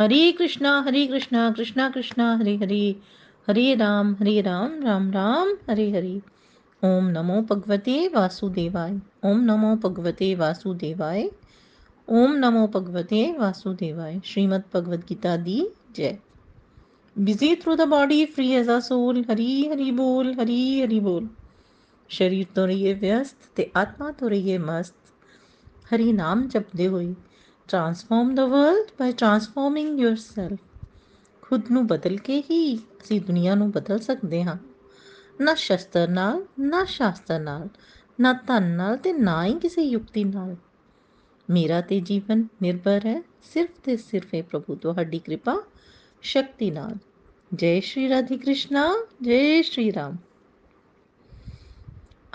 हरे कृष्णा हरे कृष्णा कृष्णा कृष्णा, हरे हरे। हरे राम हरे राम राम राम, हरे हरे। ओम नमो भगवते वासुदेवाय, ओम नमो भगवते वासुदेवाय, ओम नमो भगवते वासुदेवाय। श्रीमद् भगवद गीता दी जय। Busy through the body free as a soul Hari Hari बोल, हरी हरी बोल। शरीर तो रहिए व्यस्त, ते आत्मा तो रहिए मस्त। हरी नाम जपते हुए transform the world by transforming yourself. ਖੁਦ ਨੂੰ ਬਦਲ ਕੇ ਹੀ ਅਸੀਂ ਦੁਨੀਆ ਨੂੰ ਬਦਲ ਸਕਦੇ ਹਾਂ। ਨਾ ਸ਼ਸਤਰ ਨਾਲ, ਨਾ ਸ਼ਾਸਤਰ ਨਾਲ, ਨਾ ਧਨ ਨਾਲ ਤੇ ਨਾ ਹੀ ਕਿਸੇ ਯੁਕਤੀ ਨਾਲ। ਮੇਰਾ ਤੇ ਜੀਵਨ ਨਿਰਭਰ ਹੈ, ਸਿਰਫ ਤੇ ਸਿਰਫ ਹੈ ਪ੍ਰਭੂ ਤੁਹਾਡੀ ਕਿਰਪਾ, ਸ਼ਕਤੀ ਨਾਲ। ਜੈ ਸ਼੍ਰੀ ਰਾਧੇ ਕ੍ਰਿਸ਼ਨਾ, ਜੈ ਸ਼੍ਰੀ ਰਾਮ।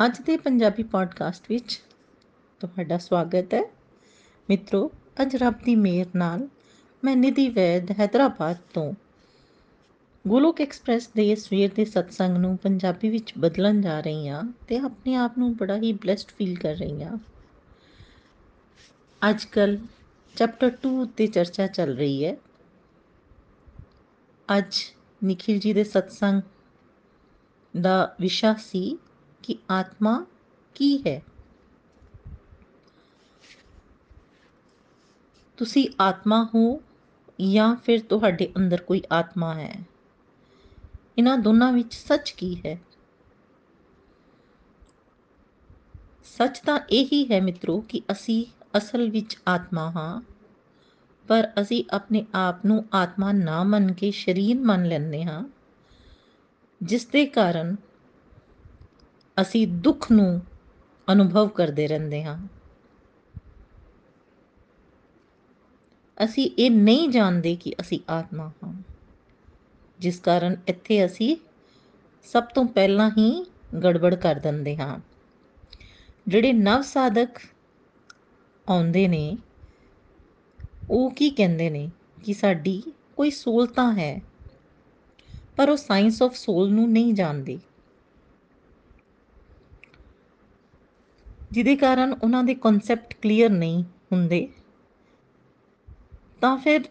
ਅੱਜ ਦੇ ਪੰਜਾਬੀ ਪੋਡਕਾਸਟ ਵਿੱਚ ਤੁਹਾਡਾ ਸਵਾਗਤ ਹੈ। ਮਿੱਤਰੋ ਅੱਜ ਰੱਬ ਦੀ ਮਿਹਰ ਨਾਲ ਮੈਂ ਨਿਧੀ ਵੈਦ ਹైదరాబాద్ ਤੋਂ ਗੋਲੋਕ ਐਕਸਪ੍ਰੈਸ ਦੇ ਸਵੇਰ ਦੇ ਸਤਸੰਗ ਨੂੰ ਪੰਜਾਬੀ ਵਿੱਚ ਬਦਲਣ ਜਾ ਰਹੀ ਹਾਂ ਤੇ ਆਪਣੇ ਆਪ ਨੂੰ ਬੜਾ ਹੀ ਬlesed ਫੀਲ ਕਰ ਰਹੀ ਹਾਂ। ਅੱਜ ਕੱਲ ਚੈਪਟਰ 2 ਉੱਤੇ ਚਰਚਾ ਚੱਲ ਰਹੀ ਹੈ। ਅੱਜ ਨikhil ji ਦੇ ਸਤਸੰਗ ਦਾ ਵਿਸ਼ਾ ਸੀ ਕਿ ਆਤਮਾ ਕੀ ਹੈ? ਤੁਸੀਂ ਆਤਮਾ ਹੋ ਜਾਂ ਫਿਰ ਤੁਹਾਡੇ ਅੰਦਰ ਕੋਈ ਆਤਮਾ ਹੈ? ਇਹਨਾਂ ਦੋਨਾਂ ਵਿੱਚ ਸੱਚ ਕੀ ਹੈ? ਸੱਚ ਤਾਂ ਇਹੀ ਹੈ ਮਿੱਤਰੋ ਕਿ ਅਸੀਂ ਅਸਲ ਵਿੱਚ ਆਤਮਾ ਹਾਂ, ਪਰ ਅਸੀਂ ਆਪਣੇ ਆਪ ਨੂੰ ਆਤਮਾ ਨਾ ਮੰਨ ਕੇ ਸ਼ਰੀਰ ਮੰਨ ਲੈਂਦੇ ਹਾਂ, ਜਿਸ ਦੇ ਕਾਰਨ ਅਸੀਂ ਦੁੱਖ ਨੂੰ ਅਨੁਭਵ ਕਰਦੇ ਰਹਿੰਦੇ ਹਾਂ। ਅਸੀਂ ਇਹ ਨਹੀਂ ਜਾਣਦੇ ਕਿ ਅਸੀਂ ਆਤਮਾ ਹਾਂ। ਜਿਸ ਕਾਰਨ ਇੱਥੇ ਅਸੀਂ ਸਭ ਤੋਂ ਪਹਿਲਾਂ ਹੀ ਗੜਬੜ ਕਰ ਦਿੰਦੇ ਹਾਂ। ਜਿਹੜੇ ਨਵ ਸਾਧਕ ਆਉਂਦੇ ਨੇ, ਉਹ ਕੀ ਕਹਿੰਦੇ ਨੇ ਕਿ ਸਾਡੀ ਕੋਈ ਸੋਲ ਤਾਂ ਹੈ, ਪਰ ਉਹ ਸਾਇੰਸ ਆਫ ਸੋਲ ਨੂੰ ਨਹੀਂ ਜਾਣਦੇ। ਜਿਹਦੇ ਕਾਰਨ ਉਹਨਾਂ ਦੇ ਕਨਸੈਪਟ ਕਲੀਅਰ ਨਹੀਂ ਹੁੰਦੇ। ਤਾਂ ਫਿਰ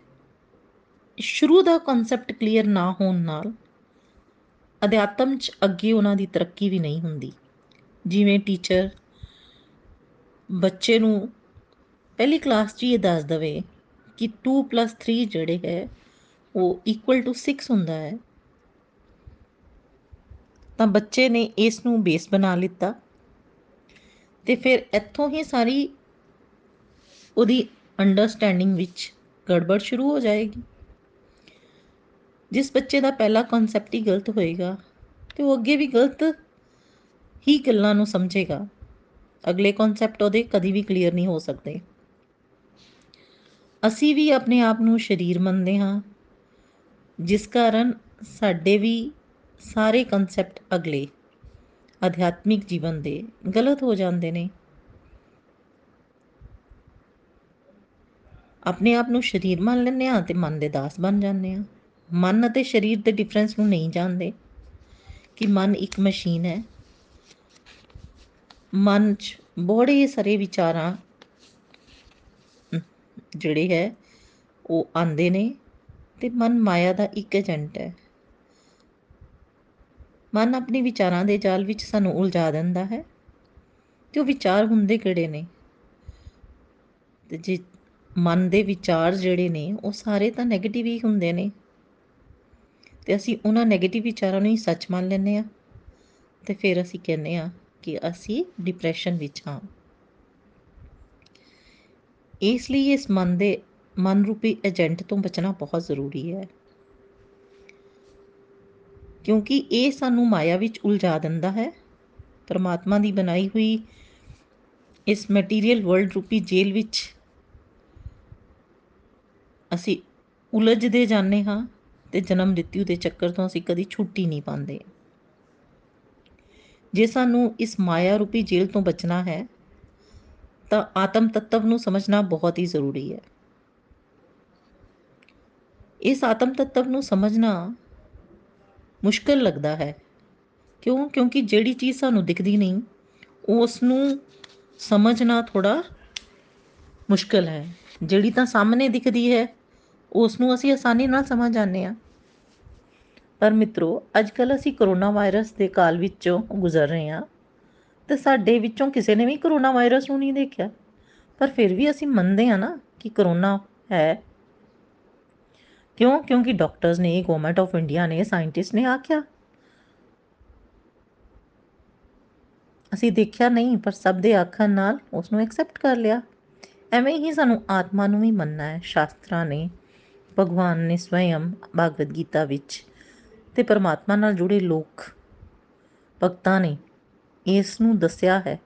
ਸ਼ੁਰੂ ਦਾ ਕਨਸੈਪਟ ਕਲੀਅਰ ਨਾ ਹੋਣ ਨਾਲ ਅਧਿਆਤਮ 'ਚ ਅੱਗੇ ਉਹਨਾਂ ਦੀ ਤਰੱਕੀ ਵੀ ਨਹੀਂ ਹੁੰਦੀ। ਜਿਵੇਂ ਟੀਚਰ ਬੱਚੇ ਨੂੰ ਪਹਿਲੀ ਕਲਾਸ 'ਚ ਇਹ ਦੱਸ ਦਵੇ ਕਿ 2 3 ਜਿਹੜੇ ਹੈ, ਉਹ ਇਕੁਅਲ ਟੂ 6 ਹੁੰਦਾ ਹੈ। ਤਾਂ ਬੱਚੇ ਨੇ ਇਸ ਨੂੰ ਬੇਸ ਬਣਾ ਲਿੱਤਾ ਤੇ ਫਿਰ ਇੱਥੋਂ ਹੀ ਸਾਰੀ ਉਹਦੀ ਅੰਡਰਸਟੈਂਡਿੰਗ ਵਿੱਚ ਗੜਬੜ ਸ਼ੁਰੂ ਹੋ ਜਾਏਗੀ। ਜਿਸ ਬੱਚੇ ਦਾ ਪਹਿਲਾ ਕਨਸੈਪਟ ਹੀ ਗਲਤ ਹੋਏਗਾ, ਤੇ ਉਹ ਅੱਗੇ ਵੀ ਗਲਤ ਹੀ ਗੱਲਾਂ ਨੂੰ ਸਮਝੇਗਾ। ਅਗਲੇ ਕਨਸੈਪਟ ਉਹਦੇ ਕਦੀ ਵੀ ਕਲੀਅਰ ਨਹੀਂ ਹੋ ਸਕਦੇ। ਅਸੀਂ ਵੀ ਆਪਣੇ ਆਪ ਨੂੰ ਸ਼ਰੀਰ ਮੰਨਦੇ ਹਾਂ, ਜਿਸ ਕਾਰਨ ਸਾਡੇ ਵੀ ਸਾਰੇ ਕਨਸੈਪਟ ਅਗਲੇ ਅਧਿਆਤਮਿਕ ਜੀਵਨ ਦੇ ਗਲਤ ਹੋ ਜਾਂਦੇ ਨੇ। ਆਪਣੇ ਆਪ ਨੂੰ ਸਰੀਰ ਮੰਨ ਲੈਂਦੇ ਆ ਤੇ ਮਨ ਦੇ ਦਾਸ ਬਣ ਜਾਂਦੇ ਆ ਮਨ ਅਤੇ ਸਰੀਰ ਦੇ ਡਿਫਰੈਂਸ ਨੂੰ ਨਹੀਂ ਜਾਣਦੇ ਕਿ ਮਨ ਇੱਕ ਮਸ਼ੀਨ ਹੈ। ਮਨ 'ਚ ਬੜੇ ਸਾਰੇ ਵਿਚਾਰਾਂ ਜਿਹੜੇ ਹੈ, ਉਹ ਆਂਦੇ ਨੇ ਤੇ ਮਨ ਮਾਇਆ ਦਾ ਇੱਕ ਏਜੰਟ ਹੈ। ਮਨ ਆਪਣੇ ਵਿਚਾਰਾਂ ਦੇ ਜਾਲ ਵਿੱਚ ਸਾਨੂੰ ਉਲਝਾ ਦਿੰਦਾ ਹੈ ਤੇ ਉਹ ਵਿਚਾਰ ਹੁੰਦੇ ਕਿਹੜੇ ਨੇ? ਤੇ ਜੇ ਮਨ ਦੇ ਵਿਚਾਰ ਜਿਹੜੇ ਨੇ, ਉਹ ਸਾਰੇ ਤਾਂ 네ਗੇਟਿਵ ਹੀ ਹੁੰਦੇ ਨੇ। ਤੇ ਅਸੀਂ ਉਹਨਾਂ 네ਗੇਟਿਵ ਵਿਚਾਰਾਂ ਨੂੰ ਹੀ ਸੱਚ ਮੰਨ ਲੈਂਦੇ ਆ ਤੇ ਫਿਰ ਅਸੀਂ ਕਹਿੰਦੇ ਆ ਕਿ ਅਸੀਂ ਡਿਪਰੈਸ਼ਨ ਵਿੱਚ ਹਾਂ। ਇਸ ਲਈ ਇਸ ਮਨ ਦੇ ਮਨ ਰੂਪੀ ਏਜੰਟ ਤੋਂ ਬਚਣਾ ਬਹੁਤ ਜ਼ਰੂਰੀ ਹੈ। ਕਿਉਂਕਿ ਇਹ ਸਾਨੂੰ ਮਾਇਆ ਵਿੱਚ ਉਲਝਾ ਦਿੰਦਾ ਹੈ। ਪਰਮਾਤਮਾ ਦੀ ਬਣਾਈ ਹੋਈ ਇਸ ਮਟੀਰੀਅਲ ਵਰਲਡ ਰੂਪੀ ਜੇਲ ਵਿੱਚ ਅਸੀਂ ਉਲਝਦੇ ਜਾਂਦੇ ਹਾਂ ਤੇ ਜਨਮ ਮ੍ਰਿਤਿੂ ਦੇ ਚੱਕਰ ਤੋਂ ਅਸੀਂ ਕਦੀ ਛੁੱਟੀ ਨਹੀਂ ਪਾਉਂਦੇ। ਜੇ ਸਾਨੂੰ ਇਸ ਮਾਇਆ ਰੂਪੀ ਜੇਲ੍ਹ ਤੋਂ ਬਚਣਾ ਹੈ, ਤਾਂ ਆਤਮ ਤੱਤਵ ਨੂੰ ਸਮਝਣਾ ਬਹੁਤ ਹੀ ਜ਼ਰੂਰੀ ਹੈ। ਇਸ ਆਤਮ ਤੱਤਵ ਨੂੰ ਸਮਝਣਾ ਮੁਸ਼ਕਲ ਲੱਗਦਾ ਹੈ। ਕਿਉਂ? ਕਿਉਂਕਿ ਜਿਹੜੀ ਚੀਜ਼ ਸਾਨੂੰ ਦਿਖਦੀ ਨਹੀਂ, ਉਸ ਨੂੰ ਸਮਝਣਾ ਥੋੜਾ ਮੁਸ਼ਕਲ ਹੈ। ਜਿਹੜੀ ਤਾਂ ਸਾਹਮਣੇ ਦਿਖਦੀ ਹੈ ਉਸ ਨੂੰ ਅਸੀਂ ਆਸਾਨੀ ਨਾਲ ਸਮਝ ਜਾਂਦੇ ਹਾਂ। ਪਰ ਮਿੱਤਰੋ ਅੱਜ ਕੱਲ ਅਸੀਂ ਕਰੋਨਾ ਵਾਇਰਸ ਦੇ ਕਾਲ ਵਿੱਚੋਂ ਗੁਜ਼ਰ ਰਹੇ ਹਾਂ ਤੇ ਸਾਡੇ ਵਿੱਚੋਂ ਕਿਸੇ ਨੇ ਵੀ ਕਰੋਨਾ ਵਾਇਰਸ ਨੂੰ ਨਹੀਂ ਦੇਖਿਆ। ਪਰ ਫਿਰ ਵੀ ਅਸੀਂ ਮੰਨਦੇ ਹਾਂ ਨਾ ਕਿ ਕਰੋਨਾ ਹੈ। ਕਿਉਂ? ਕਿਉਂਕਿ ਡਾਕਟਰਸ ਨੇ ਗਵਰਨਮੈਂਟ ਆਫ ਇੰਡੀਆ ਨੇ ਸਾਇੰਟਿਸਟ ਨੇ ਆਖਿਆ। ਅਸੀਂ ਦੇਖਿਆ ਨਹੀਂ, ਪਰ ਸਭ ਦੇ ਆਖਣ ਨਾਲ ਉਸ ਨੂੰ ਐਕਸੈਪਟ ਕਰ ਲਿਆ। ਐਵੇਂ ਹੀ ਸਾਨੂੰ ਆਤਮਾ ਨੂੰ ਵੀ ਮੰਨਣਾ ਹੈ, ਸ਼ਾਸਤਰਾਂ ਨੇ ਭਗਵਾਨ ਨੇ ਸਵਯੰ ਭਗਵਦ ਗੀਤਾ ਵਿੱਚ ਤੇ ਪਰਮਾਤਮਾ ਨਾਲ ਜੁੜੇ ਲੋਕ ਭਗਤਾਂ ਨੇ ਇਸ ਨੂੰ ਦੱਸਿਆ ਹੈ।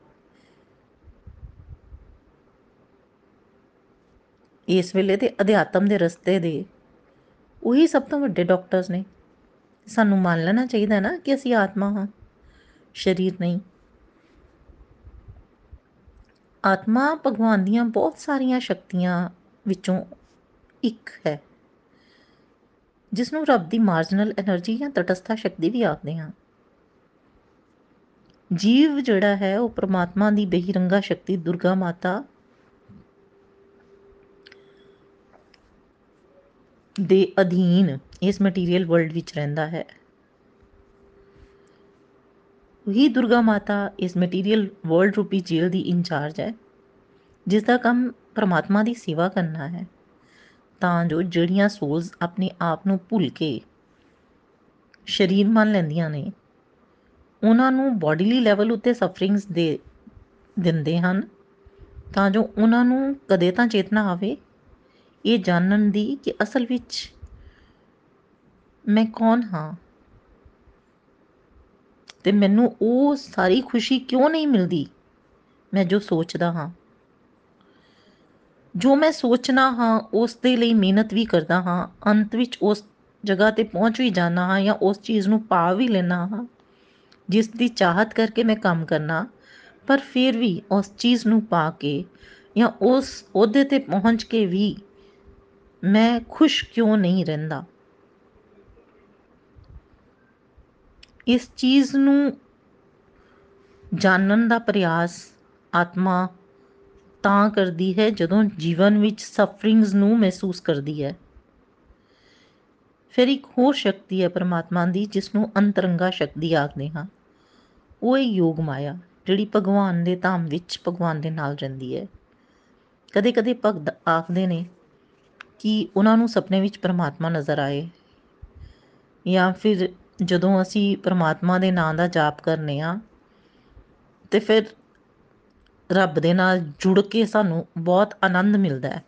ਇਸ ਵੇਲੇ ਤੇ ਅਧਿਆਤਮ ਦੇ ਰਸਤੇ ਦੇ ਉਹੀ ਸਭ ਤੋਂ ਵੱਡੇ ਡਾਕਟਰਸ ਨੇ। ਸਾਨੂੰ ਮੰਨ ਲੈਣਾ ਚਾਹੀਦਾ ਨਾ ਕਿ ਅਸੀਂ ਆਤਮਾ ਹਾਂ, ਸਰੀਰ ਨਹੀਂ। ਆਤਮਾ ਭਗਵਾਨ ਦੀਆਂ ਬਹੁਤ ਸਾਰੀਆਂ ਸ਼ਕਤੀਆਂ ਵਿੱਚੋਂ ਇੱਕ ਹੈ। ਜਿਸ ਨੂੰ ਰੱਬ ਦੀ ਮਾਰਜਨਲ એનર્ਜੀ ਜਾਂ ਤਟਸਥਾ ਸ਼ਕਤੀ ਵੀ ਆਖਦੇ ਹਾਂ। ਜੀਵ ਜਿਹੜਾ ਹੈ, ਉਹ ਪ੍ਰਮਾਤਮਾ ਦੀ ਬਹਿਰੰਗਾ ਸ਼ਕਤੀ, ਦੁਰਗਾ ਮਾਤਾ ਦੇ ਅਧੀਨ ਇਸ ਮਟੀਰੀਅਲ ਵਰਲਡ ਵਿੱਚ ਰਹਿੰਦਾ ਹੈ। ਉਹੀ ਦੁਰਗਾ ਮਾਤਾ ਇਸ ਮਟੀਰੀਅਲ ਵਰਲਡ ਰੂਪੀ ਜੇਲ੍ਹ ਦੀ ਇੰਚਾਰਜ ਹੈ ਜਿਸ ਦਾ ਕੰਮ ਪ੍ਰਮਾਤਮਾ ਦੀ ਸੇਵਾ ਕਰਨਾ ਹੈ। ਤਾਂ ਜੋ ਜਿਹੜੀਆਂ ਸੋਲਸ ਆਪਣੇ ਆਪ ਨੂੰ ਭੁੱਲ ਕੇ ਸ਼ਰੀਰ ਮੰਨ ਲੈਂਦੀਆਂ ਨੇ, ਉਹਨਾਂ ਨੂੰ ਬਾਡੀਲੀ ਲੈਵਲ ਉੱਤੇ ਸਫਰਿੰਗਸ ਦੇ ਦਿੰਦੇ ਹਨ, ਤਾਂ ਜੋ ਉਹਨਾਂ ਨੂੰ ਕਦੇ ਤਾਂ ਚੇਤਨਾ ਆਵੇ। ਇਹ ਜਾਣਨ ਦੀ ਕਿ ਅਸਲ ਵਿੱਚ ਮੈਂ ਕੌਣ ਹਾਂ? ਤੇ ਮੈਨੂੰ ਉਹ ਸਾਰੀ ਖੁਸ਼ੀ ਕਿਉਂ ਨਹੀਂ ਮਿਲਦੀ? ਮੈਂ ਜੋ ਸੋਚਦਾ ਹਾਂ। ਜੋ ਮੈਂ ਸੋਚਣਾ ਹਾਂ, ਉਸ ਦੇ ਲਈ ਮਿਹਨਤ ਵੀ ਕਰਦਾ ਹਾਂ, ਅੰਤ ਵਿੱਚ ਉਸ ਜਗ੍ਹਾ ਤੇ ਪਹੁੰਚ ਵੀ ਜਾਣਾ ਹਾਂ ਜਾਂ ਉਸ ਚੀਜ਼ ਨੂੰ ਪਾ ਵੀ ਲੈਣਾ ਹਾਂ, ਜਿਸ ਦੀ ਚਾਹਤ ਕਰਕੇ ਮੈਂ ਕੰਮ ਕਰਨਾ, ਪਰ ਫਿਰ ਵੀ ਉਸ ਚੀਜ਼ ਨੂੰ ਪਾ ਕੇ ਜਾਂ ਉਸ ਅਹੁਦੇ ਤੇ ਪਹੁੰਚ ਕੇ ਵੀ ਮੈਂ ਖੁਸ਼ ਕਿਉਂ ਨਹੀਂ ਰਹਿੰਦਾ? ਇਸ ਚੀਜ਼ ਨੂੰ ਜਾਣਨ ਦਾ ਪ੍ਰਯਾਸ, ਆਤਮਾ ਤਾਂ ਕਰਦੀ ਹੈ ਜਦੋਂ ਜੀਵਨ ਵਿੱਚ ਸਫਰਿੰਗਸ ਨੂੰ ਮਹਿਸੂਸ ਕਰਦੀ ਹੈ। ਫਿਰ ਇੱਕ ਹੋਰ ਸ਼ਕਤੀ ਹੈ ਪਰਮਾਤਮਾ ਦੀ ਜਿਸ ਨੂੰ ਅੰਤਰੰਗਾ ਸ਼ਕਤੀ ਆਖਦੇ ਹਾਂ। ਉਹ ਹੈ ਯੋਗ ਮਾਇਆ, ਜਿਹੜੀ ਭਗਵਾਨ ਦੇ ਧਾਮ ਵਿੱਚ ਭਗਵਾਨ ਦੇ ਨਾਲ ਰਹਿੰਦੀ ਹੈ। ਕਦੇ ਕਦੇ ਭਗਤ ਆਖਦੇ ਨੇ ਕਿ ਉਹਨਾਂ ਨੂੰ ਸੁਪਨੇ ਵਿੱਚ ਪਰਮਾਤਮਾ ਨਜ਼ਰ ਆਏ ਜਾਂ ਫਿਰ ਜਦੋਂ ਅਸੀਂ ਪਰਮਾਤਮਾ ਦੇ ਨਾਂ ਦਾ ਜਾਪ ਕਰਨੇ ਆ ਤੇ ਫਿਰ ਰੱਬ ਦੇ ਨਾਲ ਜੁੜ ਕੇ ਸਾਨੂੰ ਬਹੁਤ ਆਨੰਦ ਮਿਲਦਾ ਹੈ।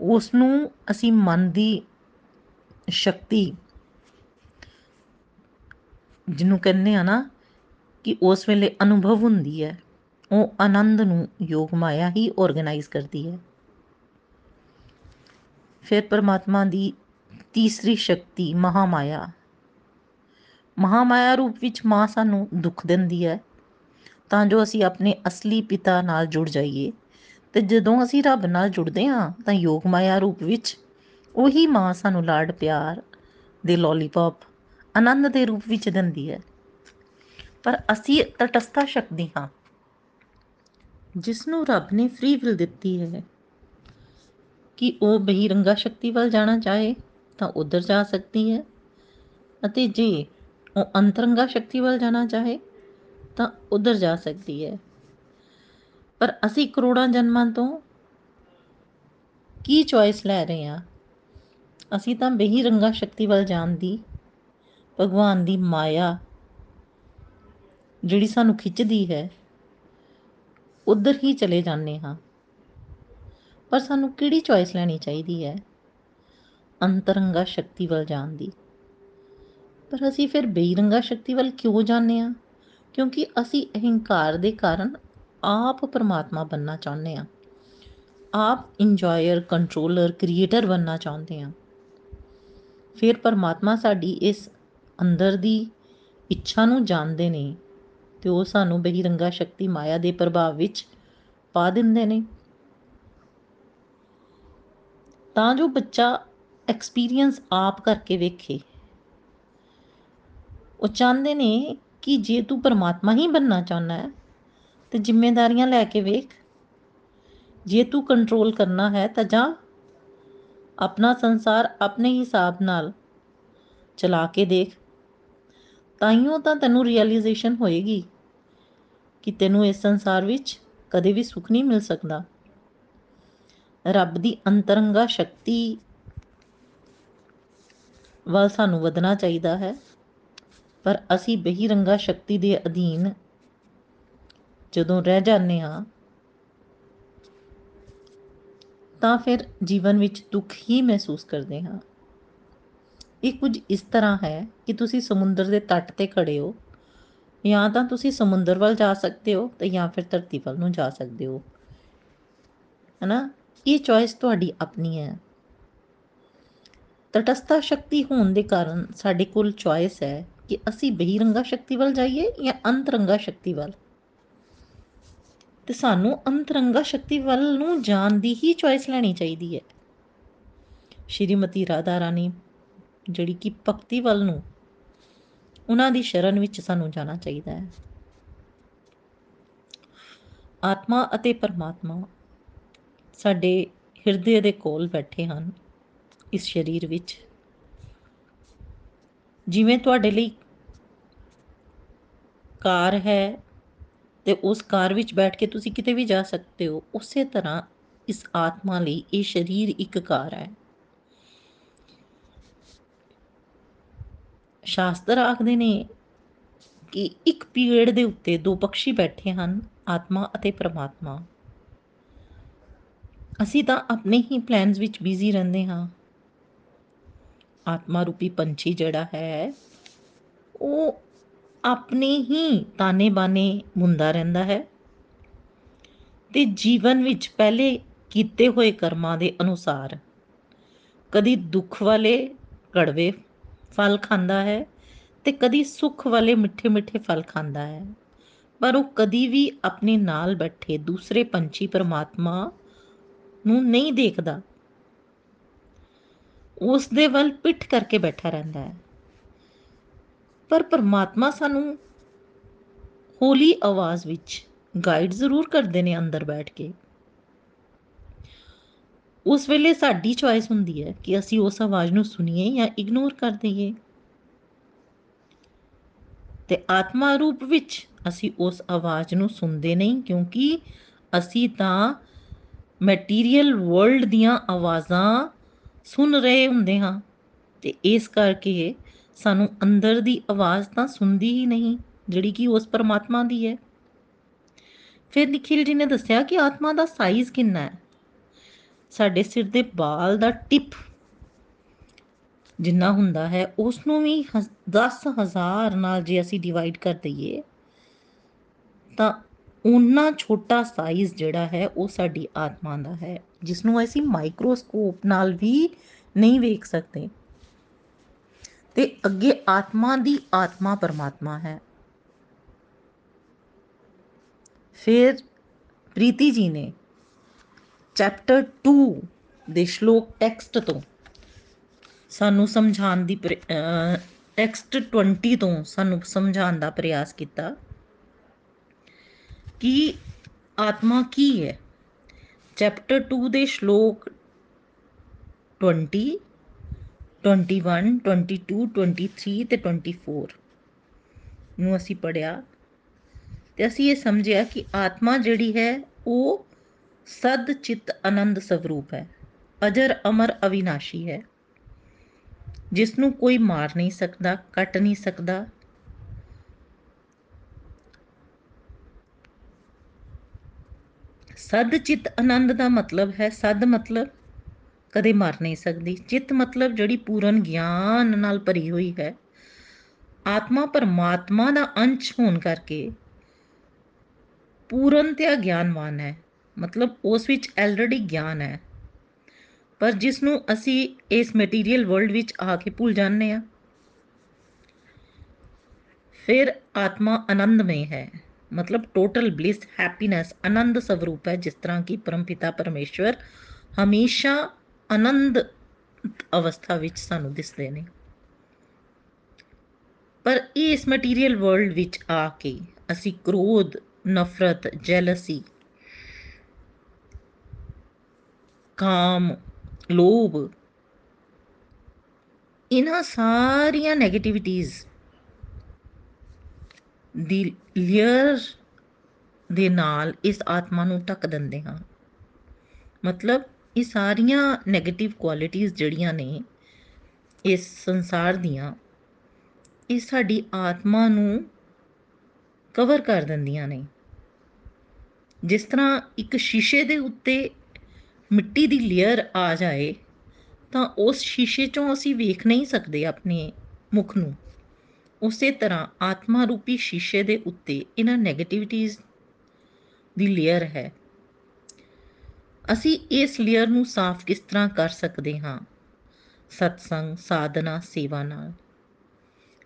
ਉਸ ਨੂੰ ਅਸੀਂ ਮਨ ਦੀ ਸ਼ਕਤੀ ਜਿਹਨੂੰ ਕਹਿੰਦੇ ਆ ਨਾ ਕਿ ਉਸ ਵੇਲੇ ਅਨੁਭਵ ਹੁੰਦੀ ਹੈ, ਉਹ ਆਨੰਦ ਨੂੰ ਯੋਗ ਮਾਇਆ ਹੀ ਆਰਗੇਨਾਈਜ਼ ਕਰਦੀ ਹੈ। ਫਿਰ ਪਰਮਾਤਮਾ ਦੀ ਤੀਸਰੀ ਸ਼ਕਤੀ ਮਹਾਮਾਇਆ ਮਹਾਮਾਇਆ ਰੂਪ ਵਿੱਚ ਮਾਂ ਸਾਨੂੰ ਦੁੱਖ ਦਿੰਦੀ ਹੈ, ਤਾਂ ਜੋ ਅਸੀਂ ਆਪਣੇ ਅਸਲੀ ਪਿਤਾ ਨਾਲ ਜੁੜ ਜਾਈਏ। ਤੇ ਜਦੋਂ ਅਸੀਂ ਰੱਬ ਨਾਲ ਜੁੜਦੇ ਹਾਂ, ਤਾਂ ਯੋਗ ਮਾਇਆ ਰੂਪ ਵਿੱਚ ਉਹੀ ਮਾਂ ਸਾਨੂੰ ਲਾਡ ਪਿਆਰ ਦੇ ਲੋਲੀਪੌਪ ਆਨੰਦ ਦੇ ਰੂਪ ਵਿੱਚ ਦਿੰਦੀ ਹੈ। ਪਰ ਅਸੀਂ ਤਟਸਥਾ ਸ਼ਕਤੀ ਹਾਂ, ਜਿਸ ਨੂੰ ਰੱਬ ਨੇ ਫ੍ਰੀ ਵਿਲ ਦਿੱਤੀ ਹੈ, ਕਿ ਉਹ ਬਹਿਰੰਗਾ ਸ਼ਕਤੀ ਵੱਲ ਜਾਣਾ ਚਾਹੇ, ਤਾਂ ਉਧਰ ਜਾ ਸਕਦੀ ਹੈ। ਅਤੇ ਜੇ ਉਹ ਅੰਤਰੰਗਾ ਸ਼ਕਤੀ ਵੱਲ ਜਾਣਾ ਚਾਹੇ ਤਾਂ ਉਧਰ ਜਾ ਸਕਦੀ ਹੈ। ਪਰ ਅਸੀਂ ਕਰੋੜਾਂ ਜਨਮਾਂ ਤੋਂ ਕੀ ਚੋਇਸ ਲੈ ਰਹੇ ਹਾਂ? ਅਸੀਂ ਤਾਂ ਬਹਿਰੰਗਾ ਸ਼ਕਤੀ ਵੱਲ ਜਾਣ ਦੀ, ਭਗਵਾਨ ਦੀ ਮਾਇਆ ਜਿਹੜੀ ਸਾਨੂੰ ਖਿੱਚਦੀ ਹੈ, ਉਧਰ ਹੀ ਚਲੇ ਜਾਂਦੇ ਹਾਂ। ਪਰ ਸਾਨੂੰ ਕਿਹੜੀ ਚੋਇਸ ਲੈਣੀ ਚਾਹੀਦੀ ਹੈ? ਅੰਤਰੰਗਾ ਸ਼ਕਤੀ ਵੱਲ ਜਾਣ ਦੀ। ਪਰ ਅਸੀਂ ਫਿਰ ਬੇਰੰਗਾ ਸ਼ਕਤੀ ਵੱਲ ਕਿਉਂ ਜਾਂਦੇ ਹਾਂ? ਕਿਉਂਕਿ ਅਸੀਂ ਅਹੰਕਾਰ ਦੇ ਕਾਰਨ ਆਪ ਪਰਮਾਤਮਾ ਬੰਨਣਾ ਚਾਹੁੰਦੇ ਹਾਂ। ਆਪ ਇੰਜੋਇਰ ਕੰਟਰੋਲਰ ਕ੍ਰੀਏਟਰ ਬਣਨਾ ਚਾਹੁੰਦੇ ਹਾਂ। ਫਿਰ ਪਰਮਾਤਮਾ ਸਾਡੀ ਇਸ ਅੰਦਰ ਦੀ ਇੱਛਾ ਨੂੰ ਜਾਣਦੇ ਨੇ ਤੇ ਉਹ ਸਾਨੂੰ ਬਹਿਰੰਗਾ ਸ਼ਕਤੀ ਮਾਇਆ ਦੇ ਪ੍ਰਭਾਵ ਵਿੱਚ ਪਾ ਦਿੰਦੇ ਨੇ। ਤਾਂ ਜੋ ਬੱਚਾ ਐਕਸਪੀਰੀਅੰਸ ਆਪ ਕਰਕੇ ਵੇਖੇ। ਉਹ ਚਾਹੁੰਦੇ ਨੇ ਕਿ ਜੇ ਤੂੰ ਪਰਮਾਤਮਾ ਹੀ ਬੰਨਣਾ ਚਾਹੁੰਦਾ ਹੈ, ਤੇ ਜ਼ਿੰਮੇਵਾਰੀਆਂ ਲੈ ਕੇ ਵੇਖ। ਜੇ ਤੂੰ ਕੰਟਰੋਲ ਕਰਨਾ ਹੈ, ਤਾਂ ਜਾ ਆਪਣਾ ਸੰਸਾਰ ਆਪਣੇ ਹਿਸਾਬ ਨਾਲ ਚਲਾ ਕੇ ਦੇਖ। ਤਾਈਓ ਤਾਂ ਤੈਨੂੰ ਰਿਅਲਾਈਜੇਸ਼ਨ ਹੋਏਗੀ ਕਿ ਤੈਨੂੰ ਇਸ ਸੰਸਾਰ ਵਿੱਚ ਕਦੇ ਵੀ ਸੁੱਖ ਨਹੀਂ ਮਿਲ ਸਕਦਾ। ਰੱਬ ਦੀ ਅੰਤਰੰਗਾ ਸ਼ਕਤੀ ਵੱਲ ਸਾਨੂੰ ਵਧਣਾ ਚਾਹੀਦਾ ਹੈ। ਪਰ ਅਸੀਂ ਬਹਿਰੰਗਾ ਸ਼ਕਤੀ ਦੇ ਅਧੀਨ ਜਦੋਂ ਰਹਿ ਜਾਂਦੇ ਹਾਂ, ਤਾਂ ਫਿਰ ਜੀਵਨ ਵਿੱਚ ਦੁੱਖ ਹੀ ਮਹਿਸੂਸ ਕਰਦੇ ਹਾਂ। ਇਹ ਕੁਝ ਇਸ ਤਰ੍ਹਾਂ ਹੈ ਕਿ ਤੁਸੀਂ ਸਮੁੰਦਰ ਦੇ ਤੱਟ ਤੇ ਖੜੇ ਹੋ, ਜਾਂ ਤਾਂ ਤੁਸੀਂ ਸਮੁੰਦਰ ਵੱਲ ਜਾ ਸਕਦੇ ਹੋ ਤੇ ਜਾਂ ਫਿਰ ਧਰਤੀ ਵੱਲ ਨੂੰ ਜਾ ਸਕਦੇ ਹੋ। ਹਨਾ? ਇਹ ਚੋਇਸ ਤੁਹਾਡੀ ਆਪਣੀ ਹੈ। ਤਟਸਥਾ ਸ਼ਕਤੀ ਹੋਣ ਦੇ ਕਾਰਨ ਸਾਡੇ ਕੋਲ ਚੋਇਸ ਹੈ ਕਿ ਅਸੀਂ ਬਹਿਰੰਗਾ ਸ਼ਕਤੀ ਵੱਲ ਜਾਈਏ ਜਾਂ ਅੰਤਰੰਗਾ ਸ਼ਕਤੀ ਵੱਲ? ਤੇ ਸਾਨੂੰ ਅੰਤਰੰਗਾ ਸ਼ਕਤੀ ਵੱਲ ਨੂੰ ਜਾਣ ਦੀ ਹੀ ਚੋਇਸ ਲੈਣੀ ਚਾਹੀਦੀ ਹੈ। ਸ਼੍ਰੀਮਤੀ ਰਾਧਾ ਰਾਣੀ, ਜਿਹੜੀ ਕਿ ਭਗਤੀ ਵੱਲ ਨੂੰ, ਉਹਨਾਂ ਦੀ ਸ਼ਰਨ ਵਿੱਚ ਸਾਨੂੰ ਜਾਣਾ ਚਾਹੀਦਾ ਹੈ। ਆਤਮਾ ਅਤੇ ਪਰਮਾਤਮਾ ਸਾਡੇ ਹਿਰਦੇ ਦੇ ਕੋਲ ਬੈਠੇ ਹਨ, ਇਸ ਸਰੀਰ ਵਿੱਚ। ਜਿਵੇਂ ਤੁਹਾਡੇ ਲਈ ਕਾਰ ਹੈ ਤੇ ਉਸ ਕਾਰ ਵਿੱਚ ਬੈਠ ਕੇ ਤੁਸੀਂ ਕਿਤੇ ਵੀ ਜਾ ਸਕਦੇ ਹੋ, ਉਸੇ ਤਰ੍ਹਾਂ ਇਸ ਆਤਮਾ ਲਈ ਇਹ ਸਰੀਰ ਇੱਕ ਕਾਰ ਹੈ। ਸ਼ਾਸਤਰ ਆਖਦੇ ਨੇ ਕਿ ਇੱਕ ਪੇੜ ਦੇ ਉੱਤੇ ਦੋ ਪੰਛੀ ਬੈਠੇ ਹਨ, ਆਤਮਾ ਅਤੇ ਪ੍ਰਮਾਤਮਾ। ਅਸੀਂ ਤਾਂ ਆਪਣੇ ਹੀ ਪਲਾਨਸ ਵਿੱਚ ਬਿਜ਼ੀ ਰਹਿੰਦੇ ਹਾਂ। ਆਤਮਾ ਰੂਪੀ ਪੰਛੀ ਜਿਹੜਾ ਹੈ, ਉਹ ਆਪਣੇ ਹੀ ਤਾਨੇ ਬਾਨੇ ਮੁੰਦਾ ਰਹਿੰਦਾ ਹੈ ਤੇ ਜੀਵਨ ਵਿੱਚ ਪਹਿਲੇ ਕੀਤੇ ਹੋਏ ਕਰਮਾਂ ਦੇ ਅਨੁਸਾਰ ਕਦੀ ਦੁੱਖ ਵਾਲੇ ਕੜਵੇ ਫਲ ਖਾਂਦਾ ਹੈ ਤੇ ਕਦੀ ਸੁੱਖ ਵਾਲੇ ਮਿੱਠੇ ਮਿੱਠੇ ਫਲ ਖਾਂਦਾ ਹੈ। ਪਰ ਉਹ ਕਦੀ ਵੀ ਆਪਣੇ ਨਾਲ ਬੈਠੇ ਦੂਸਰੇ ਪੰਛੀ ਪਰਮਾਤਮਾ ਨੂੰ ਨਹੀਂ ਦੇਖਦਾ ਉਸ ਦੇ ਵੱਲ ਪਿੱਠ ਕਰਕੇ ਬੈਠਾ ਰਹਿੰਦਾ ਹੈ। ਪਰ ਪਰਮਾਤਮਾ ਸਾਨੂੰ ਹੋਲੀ ਆਵਾਜ਼ ਵਿੱਚ ਗਾਈਡ ਜ਼ਰੂਰ ਕਰਦੇ ਨੇ ਅੰਦਰ ਬੈਠ ਕੇ। ਉਸ ਵੇਲੇ ਸਾਡੀ ਚੋਇਸ ਹੁੰਦੀ ਹੈ ਕਿ ਅਸੀਂ ਉਸ ਆਵਾਜ਼ ਨੂੰ ਸੁਣੀਏ ਜਾਂ ਇਗਨੋਰ ਕਰ ਦਈਏ। ਤੇ ਆਤਮਾ ਰੂਪ ਵਿੱਚ ਅਸੀਂ ਉਸ ਆਵਾਜ਼ ਨੂੰ ਸੁਣਦੇ ਨਹੀਂ ਕਿਉਂਕਿ ਅਸੀਂ ਤਾਂ ਮਟੀਰੀਅਲ ਵਰਲਡ ਦੀਆਂ ਆਵਾਜ਼ਾਂ ਸੁਣ ਰਹੇ ਹੁੰਦੇ ਹਾਂ ਤੇ ਇਸ ਕਰਕੇ ਸਾਨੂੰ ਅੰਦਰ ਦੀ ਆਵਾਜ਼ ਤਾਂ ਸੁਣਦੀ ਹੀ ਨਹੀਂ, ਜਿਹੜੀ ਕਿ ਉਸ ਪਰਮਾਤਮਾ ਦੀ ਹੈ। ਫਿਰ ਨikhil ji ਨੇ ਦੱਸਿਆ ਕਿ ਆਤਮਾ ਦਾ ਸਾਈਜ਼ ਕਿੰਨਾ ਹੈ? ਸਾਡੇ ਸਿਰ ਦੇ ਬਾਲ ਦਾ ਟਿਪ ਜਿੰਨਾ ਹੁੰਦਾ ਹੈ ਉਸ ਨੂੰ ਵੀ 10000 ਨਾਲ ਜੇ ਅਸੀਂ ਡਿਵਾਈਡ ਕਰ ਦਈਏ, ਤਾਂ ਉਨਾ ਛੋਟਾ ਸਾਈਜ਼ ਜਿਹੜਾ ਹੈ, ਉਹ ਸਾਡੀ ਆਤਮਾ ਦਾ ਹੈ। ਜਿਸ ਨੂੰ ਅਸੀਂ ਮਾਈਕਰੋਸਕੋਪ ਨਾਲ ਵੀ ਨਹੀਂ ਵੇਖ ਸਕਦੇ। ਤੇ ਅੱਗੇ ਆਤਮਾ ਦੀ ਆਤਮਾ ਪਰਮਾਤਮਾ ਹੈ। ਫਿਰ ਪ੍ਰੀਤੀ ਜੀ ਨੇ ਚੈਪਟਰ 2 ਦੇ ਸ਼ਲੋਕ ਟੈਕਸਟ ਤੋਂ ਸਾਨੂੰ ਸਮਝਾਉਣ ਦੀ ਟੈਕਸਟ 20 ਤੋਂ ਸਾਨੂੰ ਸਮਝਾਉਣ ਦਾ ਪ੍ਰਯਾਸ ਕੀਤਾ ਕਿ ਆਤਮਾ ਕੀ ਹੈ? ਚੈਪਟਰ 2 ਦੇ ਸ਼ਲੋਕ 20 21 22 23 ਤੇ 24 ਨੂੰ ਅਸੀਂ ਪੜਿਆ ਤੇ ਅਸੀਂ ਇਹ ਸਮਝਿਆ ਕਿ ਆਤਮਾ ਜਿਹੜੀ ਹੈ ਉਹ ਸਦ ਚਿਤ ਆਨੰਦ ਸਵਰੂਪ ਹੈ, ਅਜਰ ਅਮਰ ਅਵਿਨਾਸ਼ੀ ਹੈ ਜਿਸ ਨੂੰ ਕੋਈ ਮਾਰ ਨਹੀਂ ਸਕਦਾ, ਕੱਟ ਨਹੀਂ ਸਕਦਾ ਸਦ ਚਿਤ ਆਨੰਦ ਦਾ ਮਤਲਬ ਹੈ, ਸਦ ਮਤਲਬ ਕਦੇ ਮਰ ਨਹੀਂ ਸਕਦੀ। ਚਿਤ ਮਤਲਬ ਜਿਹੜੀ ਪੂਰਨ ਗਿਆਨ ਨਾਲ ਭਰੀ ਹੋਈ ਹੈ। ਆਤਮਾ ਪਰਮਾਤਮਾ ਦਾ ਅੰਸ਼ ਹੋਣ ਕਰਕੇ ਪੂਰਨ ਤੇ ਗਿਆਨਵਾਨ ਹੈ। ਮਤਲਬ ਉਸ ਵਿੱਚ ਆਲਰੇਡੀ ਗਿਆਨ ਹੈ। ਪਰ ਜਿਸ ਨੂੰ ਅਸੀਂ ਇਸ ਮਟੀਰੀਅਲ ਵਰਲਡ ਵਿੱਚ ਆ ਕੇ ਭੁੱਲ ਜਾਂਦੇ ਆ ਫਿਰ ਆਤਮਾ ਆਨੰਦਮਈ ਹੈ। ਮਤਲਬ ਟੋਟਲ ਬਲਿਸ ਹੈਪੀਨੈਸ ਆਨੰਦ ਸਵਰੂਪ ਹੈ ਜਿਸ ਤਰ੍ਹਾਂ ਕਿ ਪਰਮਪਿਤਾ ਪਰਮੇਸ਼ਵਰ ਹਮੇਸ਼ਾ ਆਨੰਦ ਅਵਸਥਾ ਵਿੱਚ ਸਾਨੂੰ ਦਿਸਦੇ ਨੇ। ਪਰ ਇਸ ਮਟੀਰੀਅਲ ਵਰਲਡ ਵਿੱਚ ਆ ਕੇ ਅਸੀਂ ਕ੍ਰੋਧ, ਨਫ਼ਰਤ ਜੈਲਸੀ ਕਾਮ, ਲੋਭ, ਇਹਨਾਂ ਸਾਰੀਆਂ 네ਗੇਟਿਵਿਟੀਜ਼ ਦੀ ਲੇਅਰ ਦੇ ਨਾਲ ਇਸ ਆਤਮਾ ਨੂੰ ਢੱਕ ਦਿੰਦੇ ਹਾਂ। ਮਤਲਬ ਇਹ ਸਾਰੀਆਂ 네ਗੇਟਿਵ ਕੁਆਲਿਟੀਆਂ ਜਿਹੜੀਆਂ ਨੇ ਇਸ ਸੰਸਾਰ ਦੀਆਂ, ਇਹ ਸਾਡੀ ਆਤਮਾ ਨੂੰ ਕਵਰ ਕਰ ਦਿੰਦੀਆਂ ਨੇ। ਜਿਸ ਤਰ੍ਹਾਂ ਇੱਕ ਸ਼ੀਸ਼ੇ ਦੇ ਉੱਤੇ ਮਿੱਟੀ ਦੀ ਲੇਅਰ ਆ ਜਾਏ, ਤਾਂ ਉਸ ਸ਼ੀਸ਼ੇ ਚੋਂ ਅਸੀਂ ਵੇਖ ਨਹੀਂ ਸਕਦੇ ਆਪਣੇ ਮੁਖ ਨੂੰ। ਉਸੇ ਤਰ੍ਹਾਂ ਆਤਮਾ ਰੂਪੀ ਸ਼ੀਸ਼ੇ ਦੇ ਉੱਤੇ ਇਹਨਾਂ 네ਗੇਟਿਵਿਟੀਜ਼ ਦੀ ਲੇਅਰ ਹੈ। ਅਸੀਂ ਇਸ ਲੇਅਰ ਨੂੰ ਸਾਫ਼ ਕਿਸ ਤਰ੍ਹਾਂ ਕਰ ਸਕਦੇ ਹਾਂ? ਸਤਸੰਗ, ਸਾਧਨਾ, ਸੇਵਾ ਨਾਲ।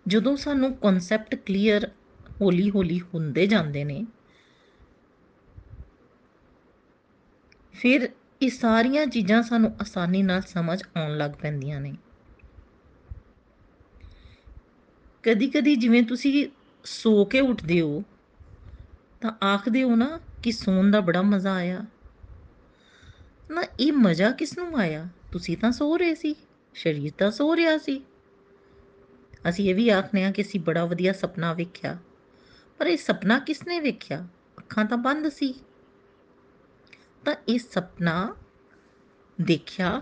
ਜਦੋਂ ਸਾਨੂੰ ਕਨਸੈਪਟ ਕਲੀਅਰ ਹੌਲੀ ਹੌਲੀ ਹੁੰਦੇ ਜਾਂਦੇ ਨੇ, ਫਿਰ ਇਹ ਸਾਰੀਆਂ ਚੀਜ਼ਾਂ ਸਾਨੂੰ ਆਸਾਨੀ ਨਾਲ ਸਮਝ ਆਉਣ ਲੱਗ ਪੈਂਦੀਆਂ ਨੇ। ਕਦੀ ਕਦੀ ਜਿਵੇਂ ਤੁਸੀਂ ਸੋ ਕੇ ਉੱਠਦੇ ਹੋ, ਤਾਂ ਆਖਦੇ ਹੋ ਨਾ ਕਿ ਸੌਣ ਦਾ ਬੜਾ ਮਜ਼ਾ ਆਇਆ। ਨਾ ਇਹ ਮਜ਼ਾ ਕਿਸ ਨੂੰ ਆਇਆ? ਤੁਸੀਂ ਤਾਂ ਸੋ ਰਹੇ ਸੀ, ਸਰੀਰ ਤਾਂ ਸੋ ਰਿਹਾ ਸੀ। ਅਸੀਂ ਇਹ ਵੀ ਆਖਨੇ ਆ ਕਿ ਅਸੀਂ ਬੜਾ ਵਧੀਆ ਸੁਪਨਾ ਵੇਖਿਆ। ਪਰ ਇਹ ਸੁਪਨਾ ਕਿਸਨੇ ਵੇਖਿਆ? ਅੱਖਾਂ ਤਾਂ ਬੰਦ ਸੀ। ਤਾਂ ਇਹ ਸੁਪਨਾ ਦੇਖਿਆ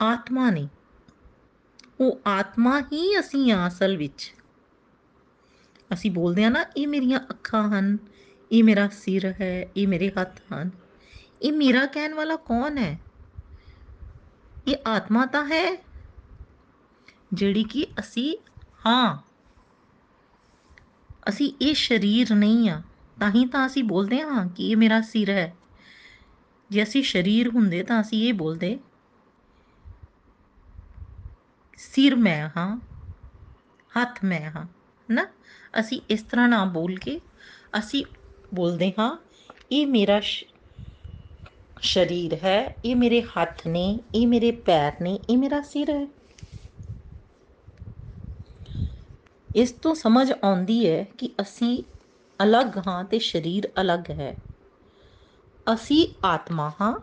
ਆਤਮਾ ਨੇ। ਉਹ ਆਤਮਾ ਹੀ ਅਸੀਂ ਆ ਅਸਲ ਵਿੱਚ। ਅਸੀਂ ਬੋਲਦੇ ਆ ਨਾ, ਇਹ ਮੇਰੀਆਂ ਅੱਖਾਂ ਹਨ, ਇਹ ਮੇਰਾ ਸਿਰ ਹੈ, ਇਹ ਮੇਰੇ ਹੱਥ ਹਨ। ਇਹ ਮੇਰਾ ਕਹਿਣ ਵਾਲਾ ਕੌਣ ਹੈ? ਇਹ ਆਤਮਾ ਤਾਂ ਹੈ, ਜਿਹੜੀ ਕਿ ਅਸੀਂ ਹਾਂ। ਅਸੀਂ ਇਹ ਸਰੀਰ ਨਹੀਂ ਆ, ਤਾਂ ਹੀ ਤਾਂ ਅਸੀਂ ਬੋਲਦੇ ਹਾਂ ਕਿ ਇਹ ਮੇਰਾ ਸਿਰ ਹੈ। ਜੇ ਅਸੀਂ ਸਰੀਰ ਹੁੰਦੇ ਤਾਂ ਅਸੀਂ ਇਹ ਬੋਲਦੇ ਸਿਰ ਮੈਂ ਹਾਂ, ਹੱਥ ਮੈਂ ਹਾਂ, ਨਾ? ਅਸੀਂ ਇਸ ਤਰ੍ਹਾਂ ਨਾ ਬੋਲ ਕੇ ਅਸੀਂ ਬੋਲਦੇ ਹਾਂ, ਇਹ ਮੇਰਾ ਸਰੀਰ ਹੈ, ਇਹ ਮੇਰੇ ਹੱਥ ਨੇ, ਇਹ ਮੇਰੇ ਪੈਰ ਨੇ, ਇਹ ਮੇਰਾ ਸਿਰ ਹੈ। ਇਸ ਤੋਂ ਸਮਝ ਆਉਂਦੀ ਹੈ ਕਿ ਅਸੀਂ ਅਲੱਗ ਹਾਂ ਤੇ ਸਰੀਰ ਅਲੱਗ ਹੈ। ਅਸੀਂ ਆਤਮਾ ਹਾਂ